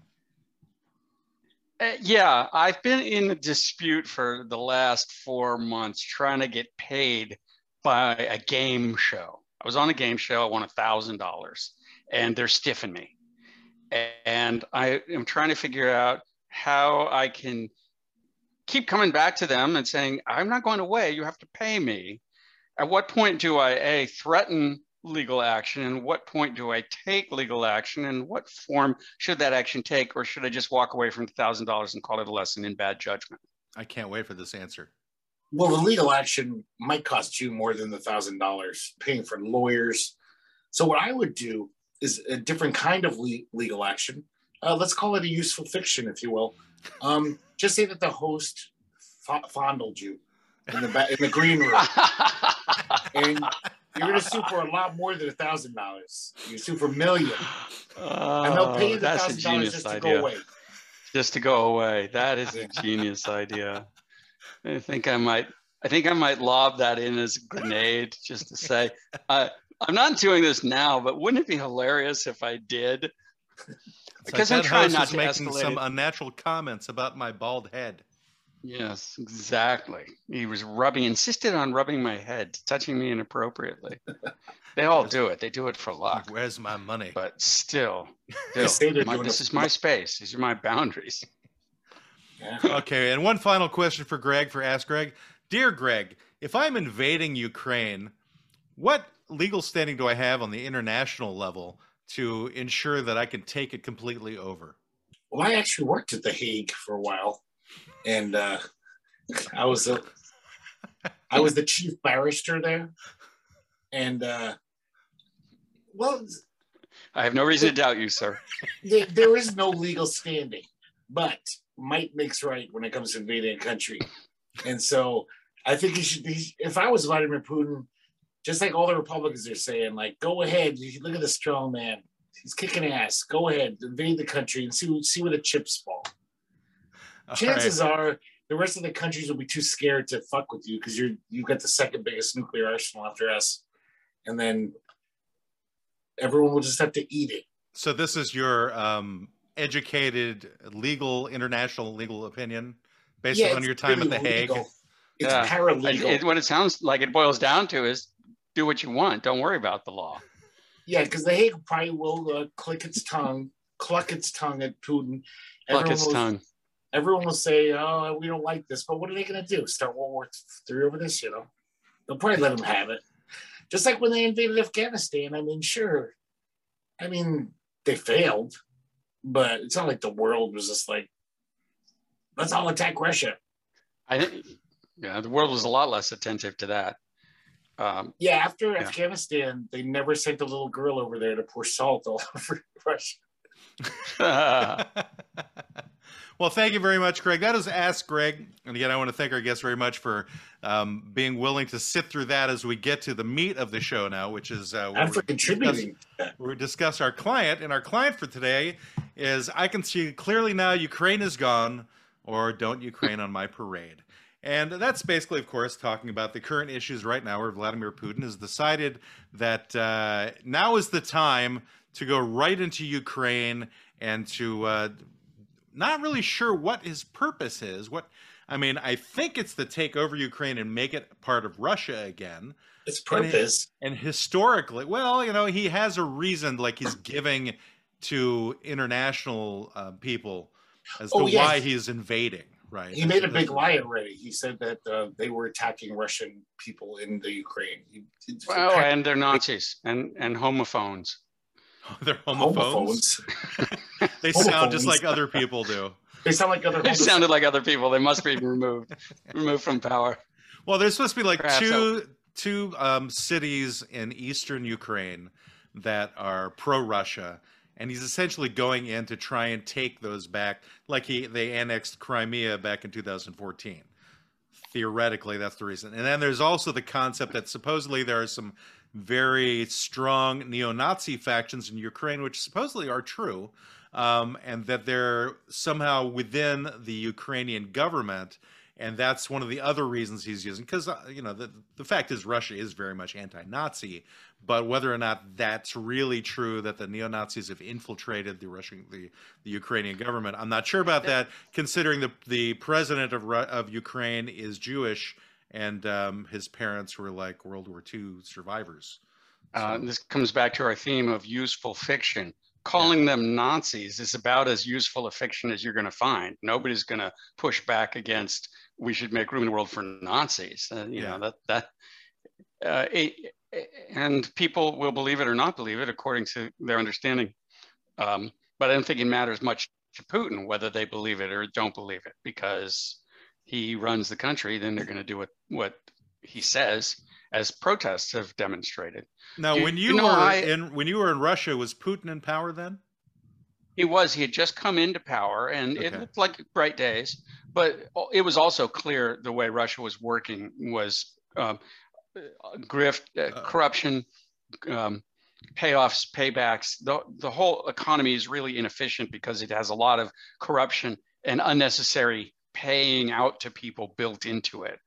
Uh, yeah, I've been in a dispute for the last four months trying to get paid by a game show. I was on a game show. I won a thousand dollars, and they're stiffing me. And I am trying to figure out how I can keep coming back to them and saying, "I'm not going away. You have to pay me." At what point do I a threaten legal action, and what point do I take legal action, and what form should that action take, or should I just walk away from the thousand dollars and call it a lesson in bad judgment? I can't wait for this answer. Well, the legal action might cost you more than the thousand dollars paying for lawyers. So what I would do is a different kind of le- legal action. Uh, let's call it a useful fiction, if you will. Um, just say that the host f- fondled you in the ba- in the green room, and you're going to sue for a lot more than a thousand dollars. You sue for a million, and they'll pay you the Oh, thousand dollars just to idea. go away. Just to go away. That is a genius idea. I think I might. I think I might lob that in as a grenade, just to say, uh, I'm not doing this now, but wouldn't it be hilarious if I did? It's Because like I'm that trying host not to making escalate some unnatural comments about my bald head. Yes, exactly. He was rubbing, insisted on rubbing my head, touching me inappropriately. They all do it. They do it for luck. Where's my money? But still, still my- this it is for my space. These are my boundaries. Yeah. Okay, and one final question for Greg for Ask Greg. Dear Greg, if I'm invading Ukraine, what legal standing do I have on the international level to ensure that I can take it completely over? Well, I actually worked at The Hague for a while, and uh, I was a, I was the chief barrister there, and uh, well, I have no reason to doubt you, sir. there, there is no legal standing, but might makes right when it comes to invading a country, and so I think he should be. If I was Vladimir Putin, just like all the Republicans are saying, like, go ahead, look at the strong man. He's kicking ass. Go ahead, invade the country and see see where the chips fall. All chances are the rest of the countries will be too scared to fuck with you because you're you've got the second biggest nuclear arsenal after us, and then everyone will just have to eat it. So this is your um, educated legal international legal opinion based Yeah, on your time at really the Hague. It's Yeah. paralegal. It- it- what it sounds like it boils down to is do what you want. Don't worry about the law. yeah, because the Hague probably will uh, click its tongue, cluck its tongue at Putin. Everyone its will, tongue. everyone will say, "Oh, we don't like this," but what are they going to do? Start World War Three over this? You know, they'll probably let them have it. Just like when they invaded Afghanistan. I mean, sure. I mean, they failed, but it's not like the world was just like, "Let's all attack Russia." I think, yeah, the world was a lot less attentive to that. Um, Yeah, after Yeah. Afghanistan, they never sent a little girl over there to pour salt all over Russia. well, thank you very much, Greg. That is Ask Greg. And again, I want to thank our guests very much for um, being willing to sit through that as we get to the meat of the show now, which is uh, where for we discuss- contributing. where we discuss our client. And our client for today is I can see clearly now Ukraine is gone, or don't Ukraine on my parade. And that's basically, of course, talking about the current issues right now where Vladimir Putin has decided that uh, now is the time to go right into Ukraine and to uh, not really sure what his purpose is. What I mean, I think it's to take over Ukraine and make it part of Russia again Its purpose. and historically well you know he has a reason like he's giving to international uh, people as Oh, to why he's invading right He made a big lie already. He said that uh, they were attacking Russian people in the Ukraine. He, well, kind and they're Nazis and and homophones. they're homophones, homophones. they sound just like other people do. They sound like other. They sounded like other people. They must be removed, removed from power. Well, there's supposed to be like Perhaps two two um, cities in eastern Ukraine that are pro-Russia, and he's essentially going in to try and take those back, like he they annexed Crimea back in 2014. Theoretically, that's the reason. And then there's also the concept that supposedly there are some very strong neo-Nazi factions in Ukraine, which supposedly are true, um, and that they're somehow within the Ukrainian government and that's one of the other reasons he's using because uh, you know the the fact is Russia is very much anti-Nazi, but whether or not that's really true that the neo Nazis have infiltrated the Russian the, the Ukrainian government, I'm not sure about that. Considering the the president of of Ukraine is Jewish and um, his parents were like World War II survivors. Uh, this comes back to our theme of useful fiction. Calling them Nazis is about as useful a fiction as you're going to find. Nobody's going to push back against. We should make room in the world for Nazis. Uh, you Yeah. know that that, uh, it, and people will believe it or not believe it according to their understanding. Um, but I don't think it matters much to Putin whether they believe it or don't believe it because he runs the country. Then they're going to do what what he says, as protests have demonstrated. Now, You- when you, you know, were I- in when you were in Russia, was Putin in power then? He was. He had just come into power, and it looked like bright days. But it was also clear the way Russia was working was um, grift, uh, Uh. corruption, um, payoffs, paybacks. The the whole economy is really inefficient because it has a lot of corruption and unnecessary paying out to people built into it.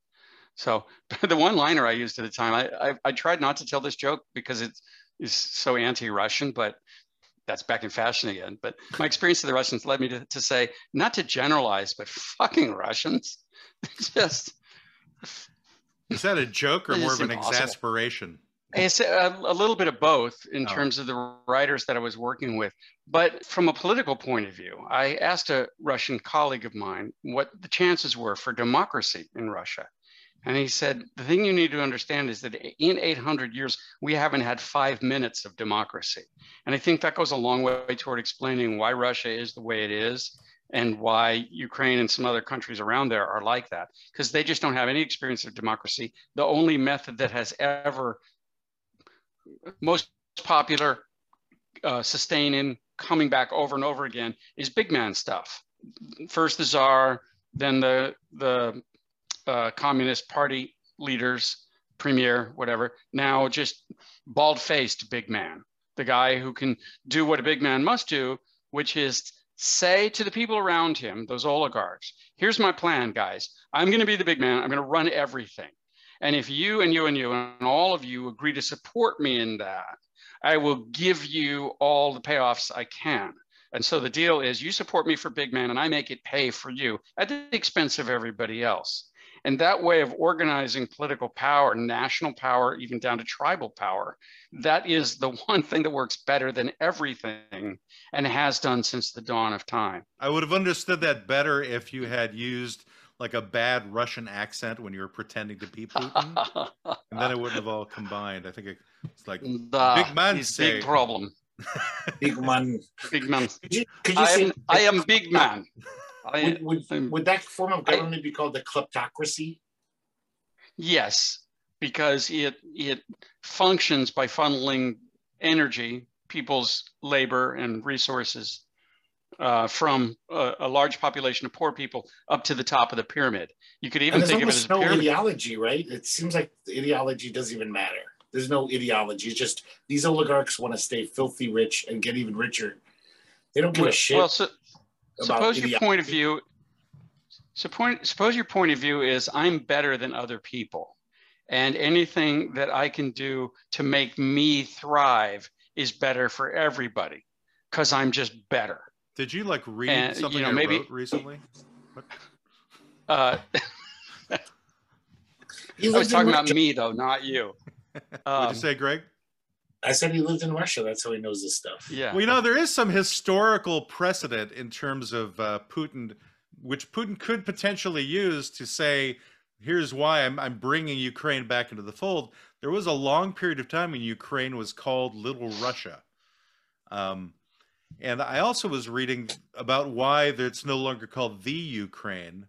So the one liner I used at the time, I, I I tried not to tell this joke because it is so anti-Russian, but that's back in fashion again. But my experience of the Russians led me to, to say, not to generalize, but fucking Russians. It's just, Is that a joke or more of an impossible. exasperation? it's a, a little bit of both in Oh. terms of the writers that I was working with. But from a political point of view, I asked a Russian colleague of mine what the chances were for democracy in Russia. And he said, the thing you need to understand is that in 800 years, we haven't had five minutes of democracy. And I think that goes a long way toward explaining why Russia is the way it is and why Ukraine and some other countries around there are like that, because they just don't have any experience of democracy. The only method that has ever most popular, uh, sustaining, coming back over and over again is big man stuff. First the czar, then the the uh, communist party leaders, premier, whatever. Now just bald faced big man, the guy who can do what a big man must do, which is say to the people around him, those oligarchs, here's my plan, guys. I'm going to be the big man. I'm going to run everything. And if you and you and you and all of you agree to support me in that, I will give you all the payoffs I can. And so the deal is you support me for big man and I make it pay for you at the expense of everybody else. And that way of organizing political power, national power, even down to tribal power, that is the one thing that works better than everything and has done since the dawn of time. I would have understood that better if you had used like a bad Russian accent when you were pretending to be Putin, and then it wouldn't have all combined. I think it- it's like the Big man is say. big problem. Big man. Big man. Could you, could you I say am, I am big man. I, would, would, I'm- would that form of I- government be called the kleptocracy? Yes, because it it functions by funneling energy, people's labor and resources uh, from a, a large population of poor people up to the top of the pyramid. You could even think of it as a no ideology, right? It seems like the ideology doesn't even matter. There's no ideology. It's just these oligarchs want to stay filthy rich and get even richer. They don't give Well, a shit. well, so, suppose your ideology. point of view. Suppose, suppose your point of view is I'm better than other people, and anything that I can do to make me thrive is better for everybody, because I'm just better. Did you like read And, you something know, I maybe- wrote recently? Uh, He I was talking about me though, not you. What'd Um, you say, Greg? I said he lived in Russia. That's how he knows this stuff. yeah. Well, you know, there is some historical precedent in terms of uh, Putin, which Putin could potentially use to say, here's why I'm, I'm bringing Ukraine back into the fold. There was a long period of time when Ukraine was called Little Russia. Um, And I also was reading about why it's no longer called the Ukraine,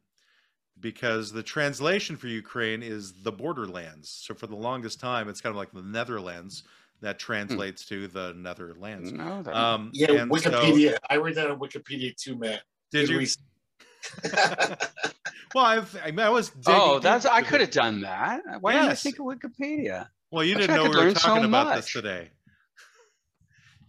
because the translation for Ukraine is the borderlands. So for the longest time, it's kind of like the Netherlands that translates to the Netherlands. No, Um, Yeah, and so- Wikipedia. I read that on Wikipedia too, Matt. did Good you? reason. well, I've, I, mean, I was. Oh, that's I could have done that. Why didn't I think of Wikipedia? Well, you I didn't know we were learn so talking about this today.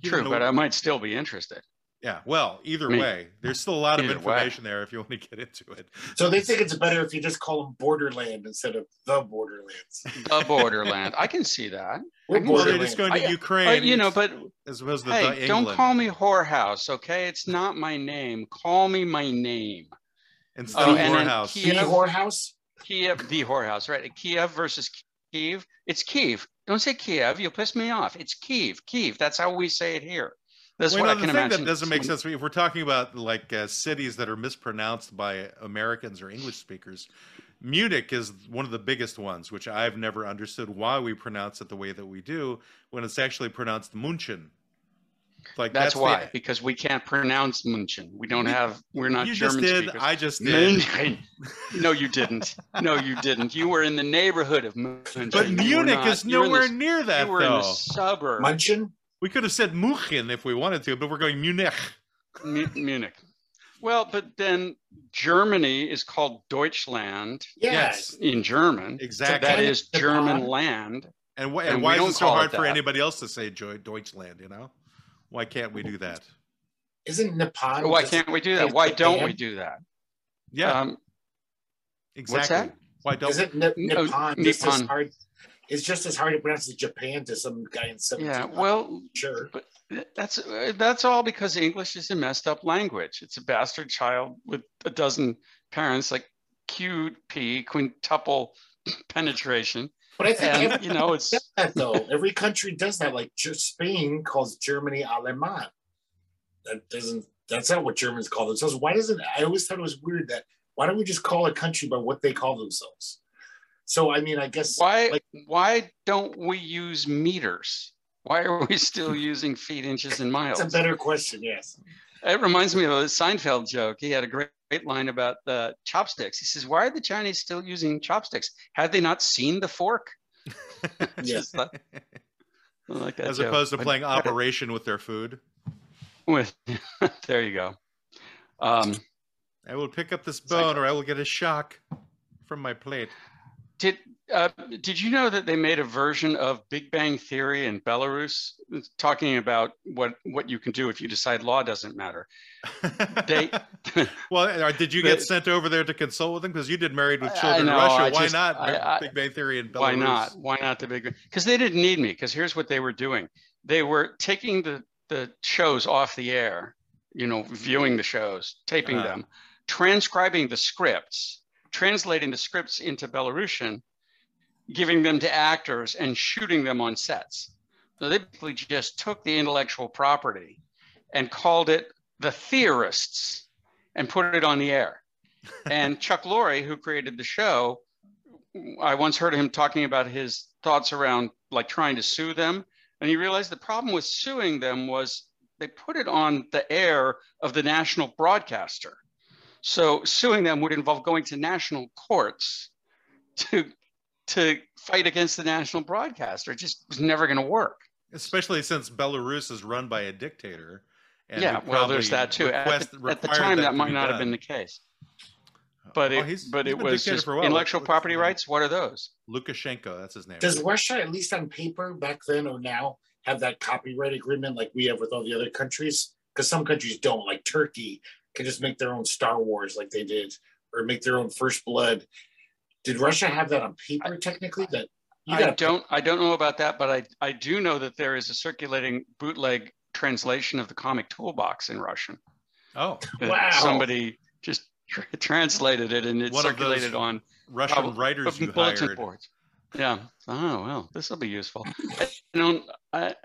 You True, but I might still be interested. Yeah. Well, either Me. way, there's still a lot of Either way. information there if you want to get into it. So they think it's better if you just call them Borderland instead of the Borderlands. The borderland. I can see that. We're can Well, they're Borderland. just going to I- Ukraine, Uh, you know, but as opposed to hey, the don't call me whorehouse, okay? It's not my name. Call me my name. instead Oh, of and then Morehouse. Kiev- the whorehouse. Kiev, the whorehouse, right? Kiev versus Kiev. It's Kiev. Don't say Kiev. You'll piss me off. It's Kiev. Kiev. That's how we say it here. That's Well, what you I know, can the thing imagine. that doesn't make sense. If we're talking about like uh, cities that are mispronounced by Americans or English speakers, Munich is one of the biggest ones, which I've never understood why we pronounce it the way that we do when it's actually pronounced Munchen. Like That's, the- why, because we can't pronounce München. We don't have. We're not you German just did. speakers. I just did. München. No, you didn't. No, you didn't. You were in the neighborhood of München. But You Munich not- is you were in nowhere the- near that, You were in the though. suburb. Munchin. We could have said München if we wanted to, but we're going Munich. Mu- Munich. Well, but then Germany is called Deutschland Yes. in German. Exactly. That is German land. And, wh- And and why is it so hard it for anybody else to say Deutschland? You know, why can't we do that? Isn't Nippon? Why can't we do that? Why don't Japan? we do that? Yeah, Um, exactly. that? Why don't? Isn't Nip- No, Nippon just as hard? It's just as hard to pronounce as Japan to some guy in 17. yeah. Well, sure. But that's uh, that's all because English is a messed up language. It's a bastard child with a dozen parents, like QP quintuple penetration, But I think and every you know it's that though. Every country does that. Like Spain calls Germany Aleman. That doesn't. That's not what Germans call themselves. Why doesn't? I always thought it was weird that. Why don't we just call a country by what they call themselves? So I mean, I guess why like- why don't we use meters? Why are we still using feet, inches, and miles? it's a better question. Yes. It reminds me of a Seinfeld joke. He had a great, great line about the chopsticks. He says, "Why are the Chinese still using chopsticks? Have they not seen the fork?" Yes. Just like, I like that As joke. opposed to playing Operation with their food. with there you go. Um, I will pick up this It's like- bone, or I will get a shock from my plate. Did uh, did you know that they made a version of Big Bang Theory in Belarus, talking about what what you can do if you decide law doesn't matter? They- well, uh, did you get sent over there to consult with them? Because you did Married with Children in know, Russia. I Why just- not I- I- Big Bang Theory in Belarus? Why not? Why not the big? Because they didn't need me. Because here's what they were doing: they were taking the the shows off the air, you know, viewing the shows, taping Uh-huh. them, transcribing the scripts, translating the scripts into Belarusian, giving them to actors, and shooting them on sets. So they basically just took the intellectual property and called it the theorists and put it on the air. and Chuck Lorre, who created the show, I once heard him talking about his thoughts around like trying to sue them. And he realized the problem with suing them was they put it on the air of the national broadcaster. So suing them would involve going to national courts to to fight against the national broadcaster. It just was never going to work. Especially since Belarus is run by a dictator. and yeah, well, there's that too. At the, at the time, that, to might be not have been the case. But Oh, it, he's- but he's it was just for intellectual What's property rights. What are those? Lukashenko, that's his name. Does Russia, at least on paper, back then or now, have that copyright agreement like we have with all the other countries? Because some countries don't. Like Turkey can just make their own Star Wars, like they did, or make their own First Blood. Did Russia have that on paper technically? That you I don't I don't know about that, but I I do know that there is a circulating bootleg translation of the comic toolbox in Russian. oh, Wow. Somebody just tr- translated it and it One circulated on Russian prob- writers of you bulletin hired. boards. Yeah. Oh well, this will be useful. I don't I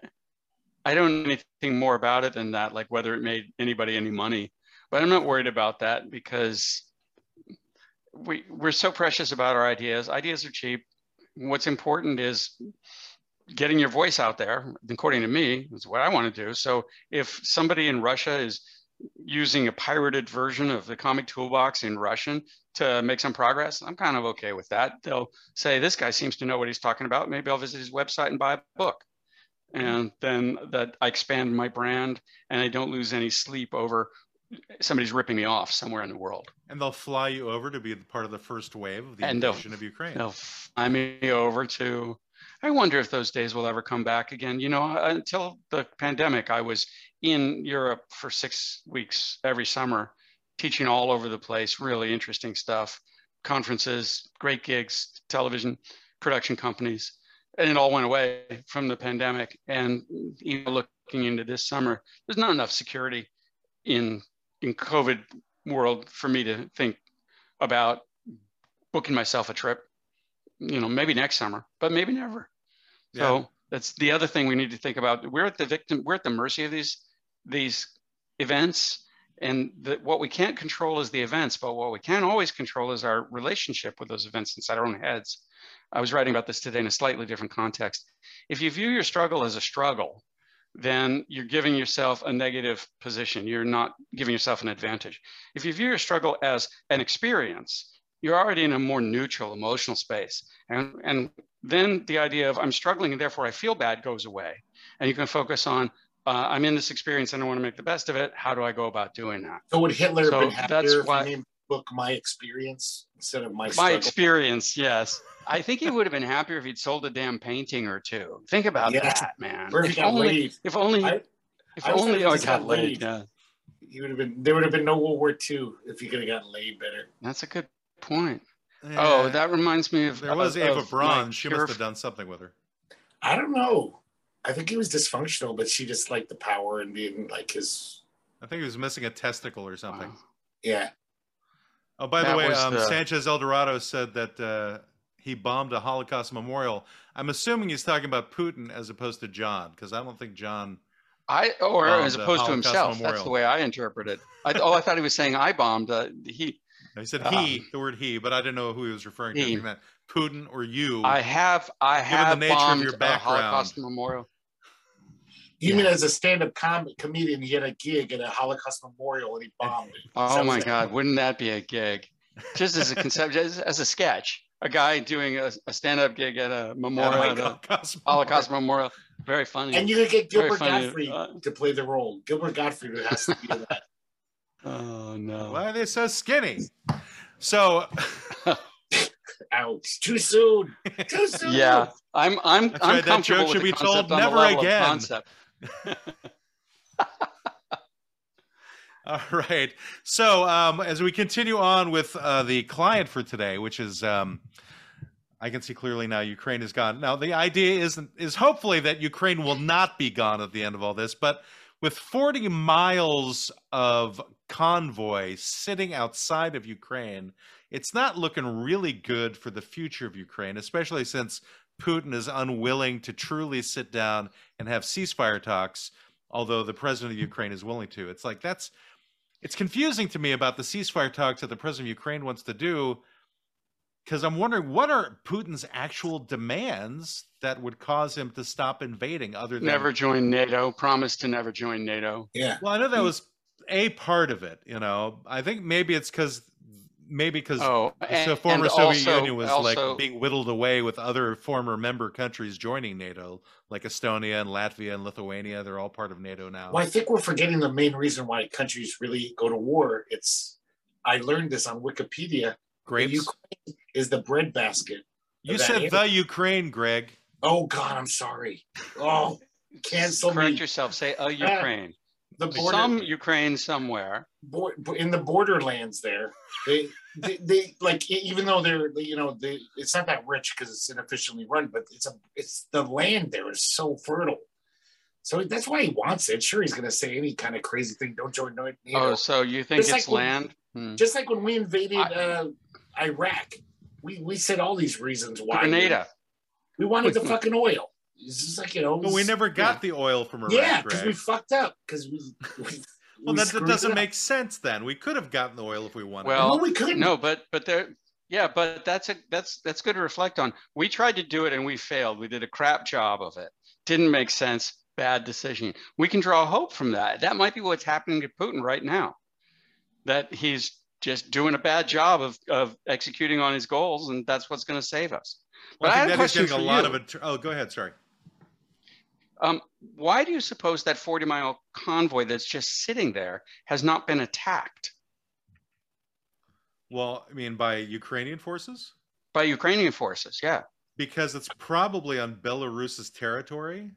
I don't know anything more about it than that, like whether it made anybody any money. But I'm not worried about that because we we're so precious about our ideas. Ideas are cheap. What's important is getting your voice out there, according to me, is what I want to do. So if somebody in Russia is using a pirated version of the comic toolbox in Russian to make some progress, I'm kind of okay with that. They'll say, this guy seems to know what he's talking about. Maybe I'll visit his website and buy a book. And then that I expand my brand and I don't lose any sleep over somebody's ripping me off somewhere in the world. And they'll fly you over to be part of the first wave of the And invasion of Ukraine. They'll fly me over to. I wonder if those days will ever come back again. You know, uh, until the pandemic, I was in Europe for six weeks every summer, teaching all over the place, really interesting stuff, conferences, great gigs, television production companies. And it all went away from the pandemic. And even looking into this summer, there's not enough security in in COVID world for me to think about booking myself a trip. You know, maybe next summer, but maybe never. Yeah. So that's the other thing we need to think about. We're at the victim. We're at the mercy of these these events, and the, what we can't control is the events. But what we can always control is our relationship with those events inside our own heads. I was writing about this today in a slightly different context. If you view your struggle as a struggle, then you're giving yourself a negative position. You're not giving yourself an advantage. If you view your struggle as an experience, you're already in a more neutral emotional space. And, and then the idea of I'm struggling and therefore I feel bad goes away. And you can focus on uh, I'm in this experience and I want to make the best of it. How do I go about doing that? So would Hitler So have been that's happier if why- he named the book My Experience instead of My My Struggle? experience, yes. I think he would have been happier if he'd sold a damn painting or two. Think about Yeah. that, man. Or if If only, laid. if only, I- if I only thinking oh, I got got laid. laid. Yeah, He would have been. There would have been no World War II if he could have gotten laid better. that's a good point. Oh, that reminds me of there was of- Eva of Braun. She must have done something with her. I don't know. I think he was dysfunctional, but she just liked the power and being like his. I think he was missing a testicle or something. Wow. Yeah. Oh, by the That way, was um, the- Sanchez Eldorado said that uh, he bombed a Holocaust memorial. I'm assuming he's talking about Putin as opposed to John, because I don't think John. I or as opposed to himself. That's the way I interpret it. I, oh, I thought he was saying I bombed. Uh, he, He said he, Um, the word he, but I didn't know who he was referring to. he. He meant Putin or you. I have, I the have bombed a. Holocaust memorial. You Yeah. as a stand-up com- comedian, he had a gig at a Holocaust memorial and he bombed it. Oh Sounds my God, wouldn't that be a gig? Just as a concept, as, as a sketch, a guy doing a, a stand-up gig at a At memorial, a at a Holocaust Holocaust memorial. Very funny. And you could get Gilbert funny, Gottfried uh, to play the role. Gilbert Gottfried has to be that. oh no. Why are they so skinny? So, Ouch! Too soon. Too soon. Yeah, I'm I'm That's I'm right, that joke with should the be told concept on the never again. concept. all right. So, um, as we continue on with uh, the client for today, which is, um, I can see clearly now Ukraine is gone. Now, the idea is is hopefully that Ukraine will not be gone at the end of all this, but with 40 miles of convoy sitting outside of Ukraine, it's not looking really good for the future of Ukraine, especially since Putin is unwilling to truly sit down and have ceasefire talks, although the president of Ukraine is willing to. It's like that's it's confusing to me about the ceasefire talks that the president of Ukraine wants to do because I'm wondering what are Putin's actual demands that would cause him to stop invading other than Never join NATO. Promise to never join NATO. Yeah. Well, I know that was a part of it, you know. I think maybe it's cuz maybe cuz Oh, the and, former and Soviet also, Union was also, like being whittled away with other former member countries joining NATO, like Estonia and Latvia and Lithuania. They're all part of NATO now. Well, I think we're forgetting the main reason why countries really go to war. It's I learned this on Wikipedia. Grapes. Ukraine is the breadbasket. you said area. the Ukraine, Greg. Oh God, I'm sorry. Oh, cancel correct me. yourself. Say, oh, Ukraine. The border, Some Ukraine somewhere. bor- in the borderlands there, they, they, they like even though they're you know they it's not that rich because it's inefficiently run, but it's a it's the land there is so fertile. So that's why he wants it. Sure, he's going to say any kind of crazy thing. Don't join NATO. Oh, so you think Just it's like when- land? Hmm. Just like when we invaded I- uh, Iraq, we we said all these reasons why. Grenada. We wanted the fucking oil. It's just like you know. But we never got the oil from Iraq, Yeah, because we fucked up. Because we. we well, we that, that doesn't make sense then. We could have gotten the oil if we wanted. Well, no, we couldn't. No, but but there Yeah, but that's a that's that's good to reflect on. We tried to do it and we failed. We did a crap job of it. Didn't make sense. Bad decision. We can draw hope from that. That might be what's happening to Putin right now. That he's just doing a bad job of, of executing on his goals, and that's what's going to save us. Well, But I I have think a that is question getting a for lot you. of it. Oh, go ahead. Sorry. Um, why do you suppose that 40 mile convoy that's just sitting there has not been attacked Well, I mean, by Ukrainian forces? by Ukrainian forces? Yeah. Because it's probably on Belarus's territory,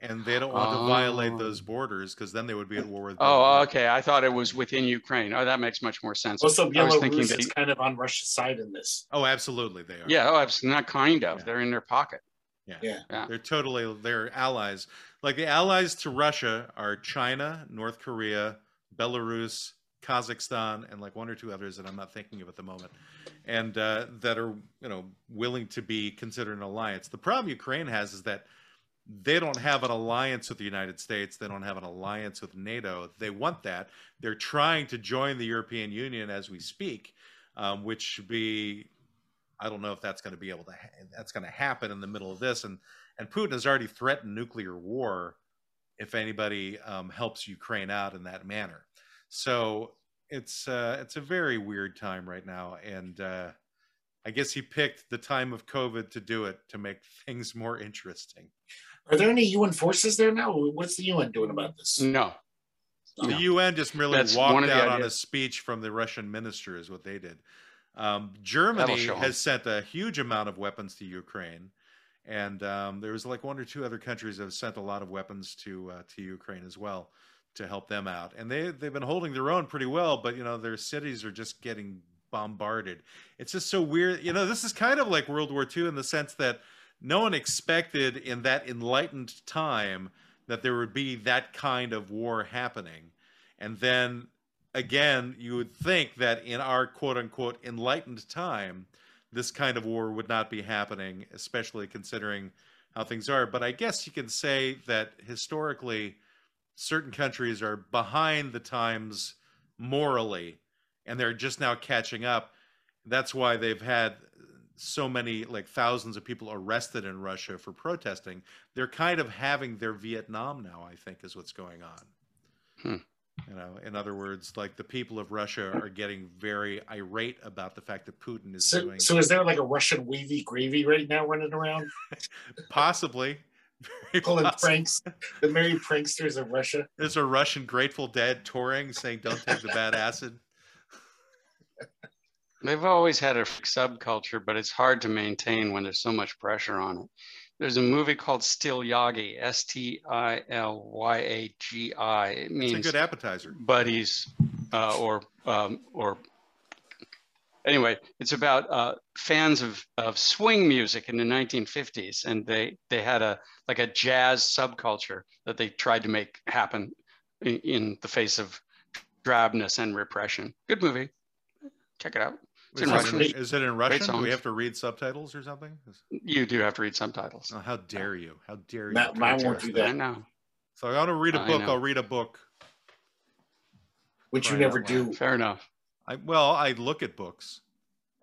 and they don't want to violate Oh. those borders because then they would be at war with. Oh, Belarus. okay. I thought it was within Ukraine. Oh, that makes much more sense. Also, I was thinking Belarus that is he- kind of on Russia's side in this. Oh, absolutely, they are. Yeah. Oh, it's not kind of. Yeah. They're in their pocket. Yeah, Yeah. Yeah. They're totally they're allies. Like the allies to Russia are China, North Korea, Belarus, Kazakhstan, and like one or two others that I'm not thinking of at the moment, and uh, that are you know willing to be considered an alliance. The problem Ukraine has is that they don't have an alliance with the United States. They don't have an alliance with NATO. They want that. They're trying to join the European Union as we speak, um, which should be. I don't know if that's going to be able to. Ha- that's going to happen in the middle of this, and and Putin has already threatened nuclear war if anybody um, helps Ukraine out in that manner. So it's uh, it's a very weird time right now, and uh, I guess he picked the time of COVID to do it to make things more interesting. Are there any UN forces there now? What's the UN doing about this? No. The No. UN just merely That's walked one of the out on a speech from the Russian minister, is what they did. Um, Germany has sent a huge amount of weapons to Ukraine, and um, there was like one or two other countries that have sent a lot of weapons to uh, to Ukraine as well to help them out. And they they've been holding their own pretty well, but you know their cities are just getting bombarded. It's just so weird. You know, this is kind of like World War II in the sense that no one expected in that enlightened time that there would be that kind of war happening. And then again, you would think that in our quote unquote enlightened time, this kind of war would not be happening, especially considering how things are. But I guess you can say that historically, certain countries are behind the times morally, and they're just now catching up. That's why they've had so many, like thousands of people arrested in Russia for protesting. They're kind of having their Vietnam now, I think, is what's going on. Hmm. You know, in other words, like the people of Russia are getting very irate about the fact that Putin is So, doing so is there like a Russian wavy gravy right now running around possibly. very pulling possibly. pranks? The merry pranksters of Russia. There's a Russian Grateful Dead touring saying, "Don't take the bad acid." They've always had a subculture, but it's hard to maintain when there's so much pressure on it. There's a movie called Stilyagi, S T I L Y A G I. It means It's a good appetizer. buddies uh, or um, or anyway it's about uh, fans of, of swing music in the 1950s and they they had a like a jazz subculture that they tried to make happen in, in the face of drabness and repression good movie check it out It's Is in it, Russian. in, is it in Russian? Do we have to read subtitles or something? you do have to read subtitles Oh, how dare you? How dare you? Matt- Mine won't protest do i that. know So I want to read a book. I'll read a book. Which you never do. fair enough I well, I look at books.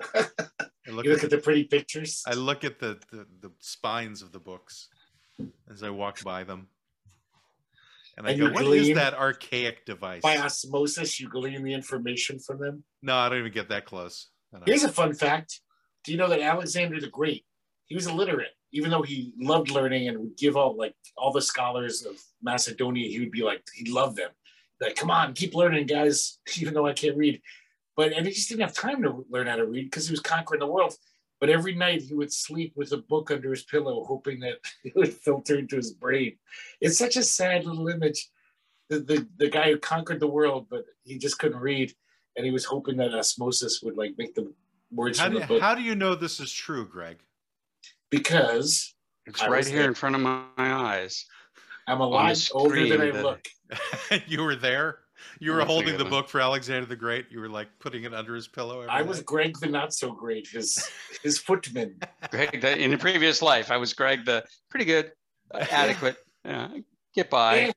I look, You look at, at the pretty pictures. I look at the, the the spines of the books as I walk by them, and I And go, you "What is glean that archaic device?" By osmosis, you glean the information from them. No, I don't even get that close. Here's a fun fact. Do you know that Alexander the Great, he was illiterate, even though he loved learning and would give all like all the scholars of Macedonia, he would be like, he loved them. Like, come on, keep learning, guys, even though I can't read. But and he just didn't have time to learn how to read because he was conquering the world. But every night he would sleep with a book under his pillow, hoping that it would filter into his brain. It's such a sad little image. The, the, the guy who conquered the world, but he just couldn't read. And he was hoping that osmosis would like make the words How from do, the book how do you know this is true, Greg? because it's I right here there. in front of my eyes I'm a lot older than I that- look. you were there. You were holding the book for Alexander the Great. You were like putting it under his pillow. Every I was night? Greg the not so great, his his footman. Greg, the, in a previous life, I was Greg the pretty good, uh, adequate, uh, get by.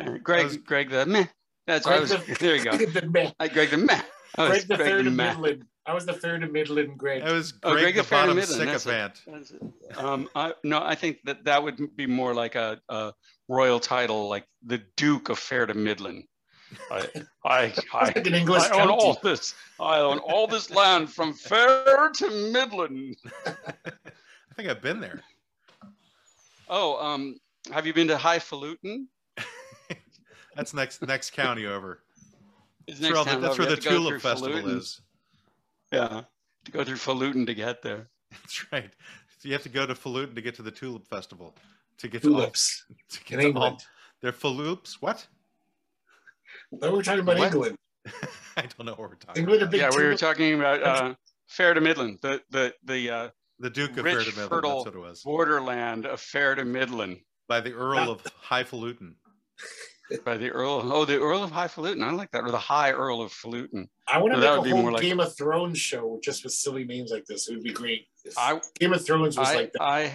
Uh, Greg, was- Greg the meh. That's what I Greg was. the, there you go. the meh. I, Greg the meh. I was Greg the third the of. Midland. I was the fair to Midland Greg. It was Oh, Greg Greg the the Fair to Bottom Midland, that's it. Sycophant. Um, I, no, I think that that would be more like a, a royal title, like the Duke of Fair to Midland. I, I, Sounds I, like an I own all this. I own all this land from Fair to Midland. I think I've been there. Oh, um, have you been to Highfalutin? That's next next county over. Is That's where, the, that's over. where the to Tulip Festival Falutin. is. Yeah, to go through Falutin to get there. That's right. So you have to go to Falutin to get to the Tulip Festival. To get to all, Tulips to in get to all they're Falups. What? No, we're talking about What? England. I don't know what we're talking England, about. big yeah, we were talking about uh, Fair to Midland, the the the uh, The Duke of rich, Fair to Midland, fertile that's what it was. borderland of Fair to Midland By the Earl of Highfalutin. By the Earl. Oh, the Earl of Highfalutin. I like that, or the High Earl of Falutin. I want to So make a whole more like- Game of Thrones show just with silly names like this. It would be great. If I Game of Thrones was I, like that. I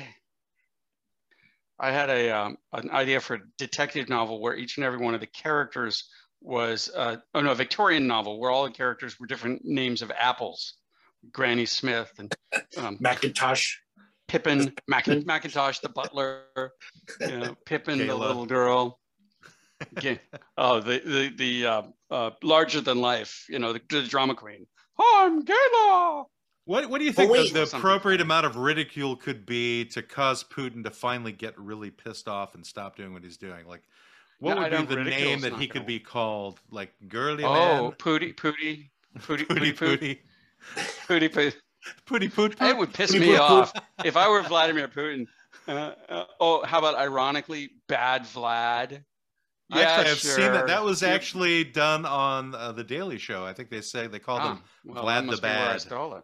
I had a um, an idea for a detective novel where each and every one of the characters was uh, oh no a Victorian novel where all the characters were different names of apples, Granny Smith and um, Macintosh. Pippin, Mac- Macintosh the butler, you know, Pippin the little girl. Oh, the the the uh, uh, larger than life, you know, the, the drama queen. I'm Gala. What what do you think wait. the, the appropriate amount of ridicule could be to cause Putin to finally get really pissed off and stop doing what he's doing? Like what No, would be the name that he could be called? Like girly Oh, man? Pooty, Pooty, Pooty, Pooty Pooty, Pooty, pooty. Pooty, Pooty. Pooty poot It would piss Pooty me poot poot. off if I were Vladimir Putin. Uh, uh, oh, how about ironically, bad Vlad? Actually, I've seen that. That was actually done on uh, the Daily Show. I think they say they called Ah, him. well, Vlad the where I Bad. stole it.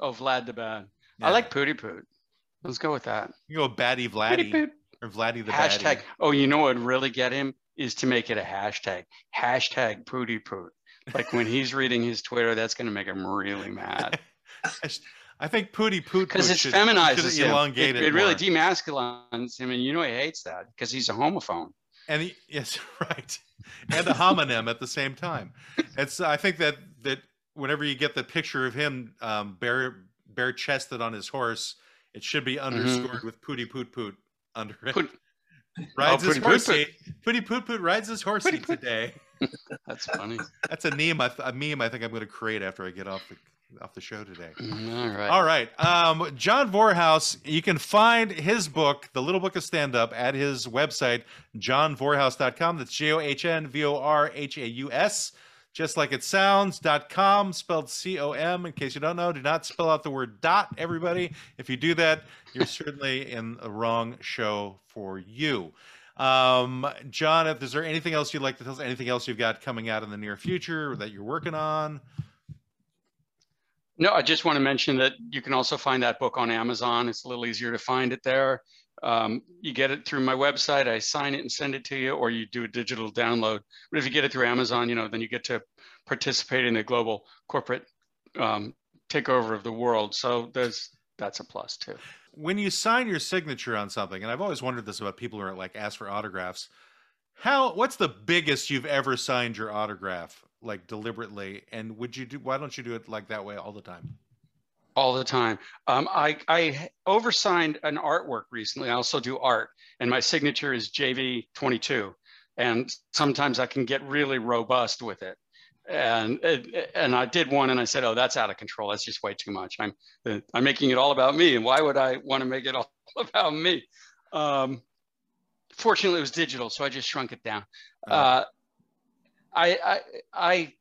Oh, Vlad the Bad. Yeah. I like Pooty Poot. Let's go with that. You go Batty Vladdy or Vladdy the Hashtag. Batty. Oh, you know what would really get him is to make it a hashtag. Hashtag Pooty Poot. Like when he's reading his Twitter, that's going to make him really mad I think Pooty Poot because it feminizes should him. It, it it really demasculines him, and you know he hates that because he's a homophone. And he, yes, right, and a homonym at the same time. It's I think that that whenever you get the picture of him um, bare bare chested on his horse, it should be underscored with Pooty Poot Poot under it. Poot- rides Oh, his horsey. Pooty Poot Poot rides his horsey today. That's funny. That's a meme. I, th- a meme I think I'm going to create after I get off the off the show today. All right. All right. Um, John Vorhaus, you can find his book, The Little Book of Stand Up, at his website, johnvorhaus.com. That's J O H N V O R H A U S, just like it sounds, dot com, spelled C O M. In case you don't know, do not spell out the word dot, everybody. If you do that, you're certainly in the wrong show for you. Um, John, if is there anything else you'd like to tell us? Anything else you've got coming out in the near future that you're working on? No, I just want to mention that you can also find that book on Amazon. It's a little easier to find it there. Um, you get it through my website. I sign it and send it to you, or you do a digital download. But if you get it through Amazon, you know, then you get to participate in the global corporate um, takeover of the world. So there's that's a plus too. when you sign your signature on something, and I've always wondered this about people who are like ask for autographs, how what's the biggest you've ever signed your autograph like deliberately? And would you do why don't you do it like that way all the time? all the time. Um, I, I oversigned an artwork recently. I also do art, and my signature is JV22. And sometimes I can get really robust with it. And and I did one, and I said, "Oh, that's out of control. That's just way too much. I'm I'm making it all about me, and why would I want to make it all about me?" Um, fortunately, it was digital, so I just shrunk it down. Oh. Uh, I I I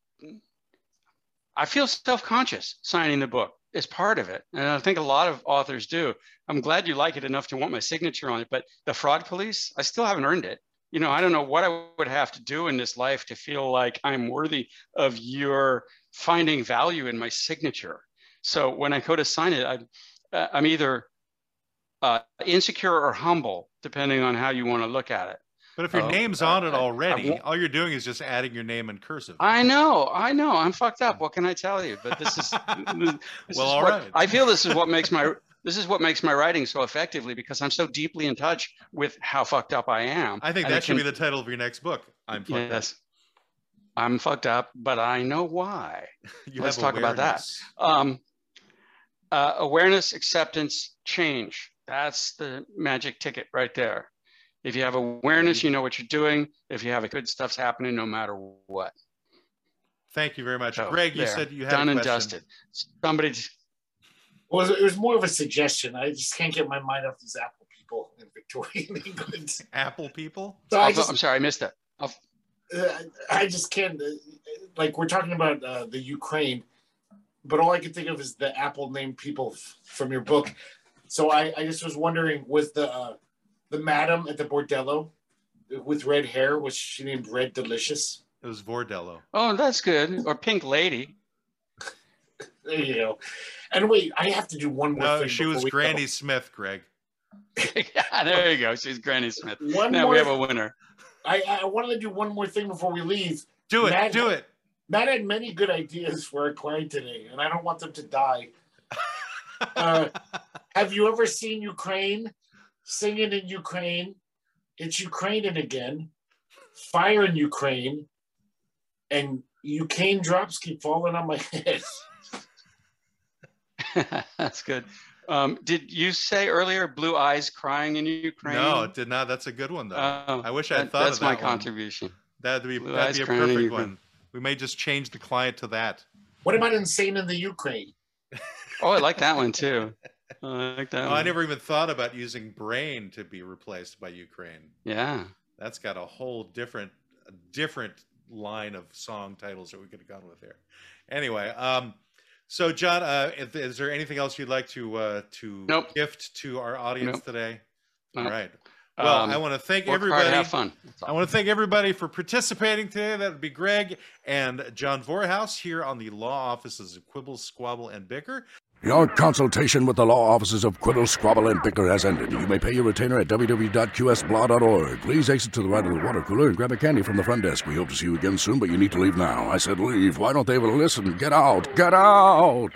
I feel self-conscious signing the book is part of it. And I think a lot of authors do. I'm glad you like it enough to want my signature on it, but the fraud police, I still haven't earned it. You know, I don't know what I would have to do in this life to feel like I'm worthy of your finding value in my signature. So when I go to sign it, I, I'm either uh, insecure or humble, depending on how you want to look at it. But if your Oh, name's uh, on it I- I already, won't- all you're doing is just adding your name in cursive. I know, I know. I'm fucked up. What can I tell you? But this is, this Well, is all what, right. I feel this is what makes my this is what makes my writing so effectively because I'm so deeply in touch with how fucked up I am. I think And that it should be the title of your next book. I'm fucked up. yes. I'm fucked up, but I know why. You Let's have talk about that. Um, uh, awareness, acceptance, change. That's the magic ticket right there. If you have awareness, you know what you're doing. If you have good stuff's happening, no matter what. Thank you very much, So, Greg. You there. said you had done a and dusted. Somebody, Well, it was more of a suggestion. I just can't get my mind off these Apple people in Victorian England. Apple people. So I just, i'm sorry, I missed that. uh, I just can't. Uh, like we're talking about uh, the Ukraine, but all I can think of is the Apple named people f- from your book. So I, I just was wondering, was the uh, the madam at the bordello with red hair was she named Red Delicious? It was Bordello. Oh, that's good. Or Pink Lady. There you go. And wait, I have to do one more No, thing. she was we go. Granny Smith, Greg. yeah, there you go. She's Granny Smith. One Now more. we have a winner. I, I wanted to do one more thing before we leave. Do it. Matt- do it. Matt had many good ideas for our client today, and I don't want them to die. Uh, have you ever seen Ukraine singing in Ukraine? It's Ukrainian again. Fire in Ukraine, and Ukraine drops keep falling on my head. that's good. Um, did you say earlier blue eyes crying in Ukraine? no, it did not. That's a good one though. Oh, I wish I had that- thought that's of my one. contribution. That'd be Blue that'd be a crying in perfect Ukraine. one. We may just change the client to that. What about insane in the Ukraine? Oh, I like that one too. I like that Oh. I never even thought about using brain to be replaced by Ukraine. Yeah. That's got a whole different different line of song titles that we could have gone with there. Anyway, um, so John, uh, is there anything else you'd like to uh, to Nope. gift to our audience Nope. today? Nope. All right. Well, Um, I want to thank everybody. hard, have fun. I want to thank everybody for participating today. That would be Greg and John Vorhaus here on the law offices of Quibble, Squabble, and Bicker. Your consultation with the law offices of Quibble, Squabble, and Bicker has ended. You may pay your retainer at www.qsblaw.org. Please exit to the right of the water cooler and grab a candy from the front desk. We hope to see you again soon, but you need to leave now. I said leave. Why don't they ever listen? Get out! Get out!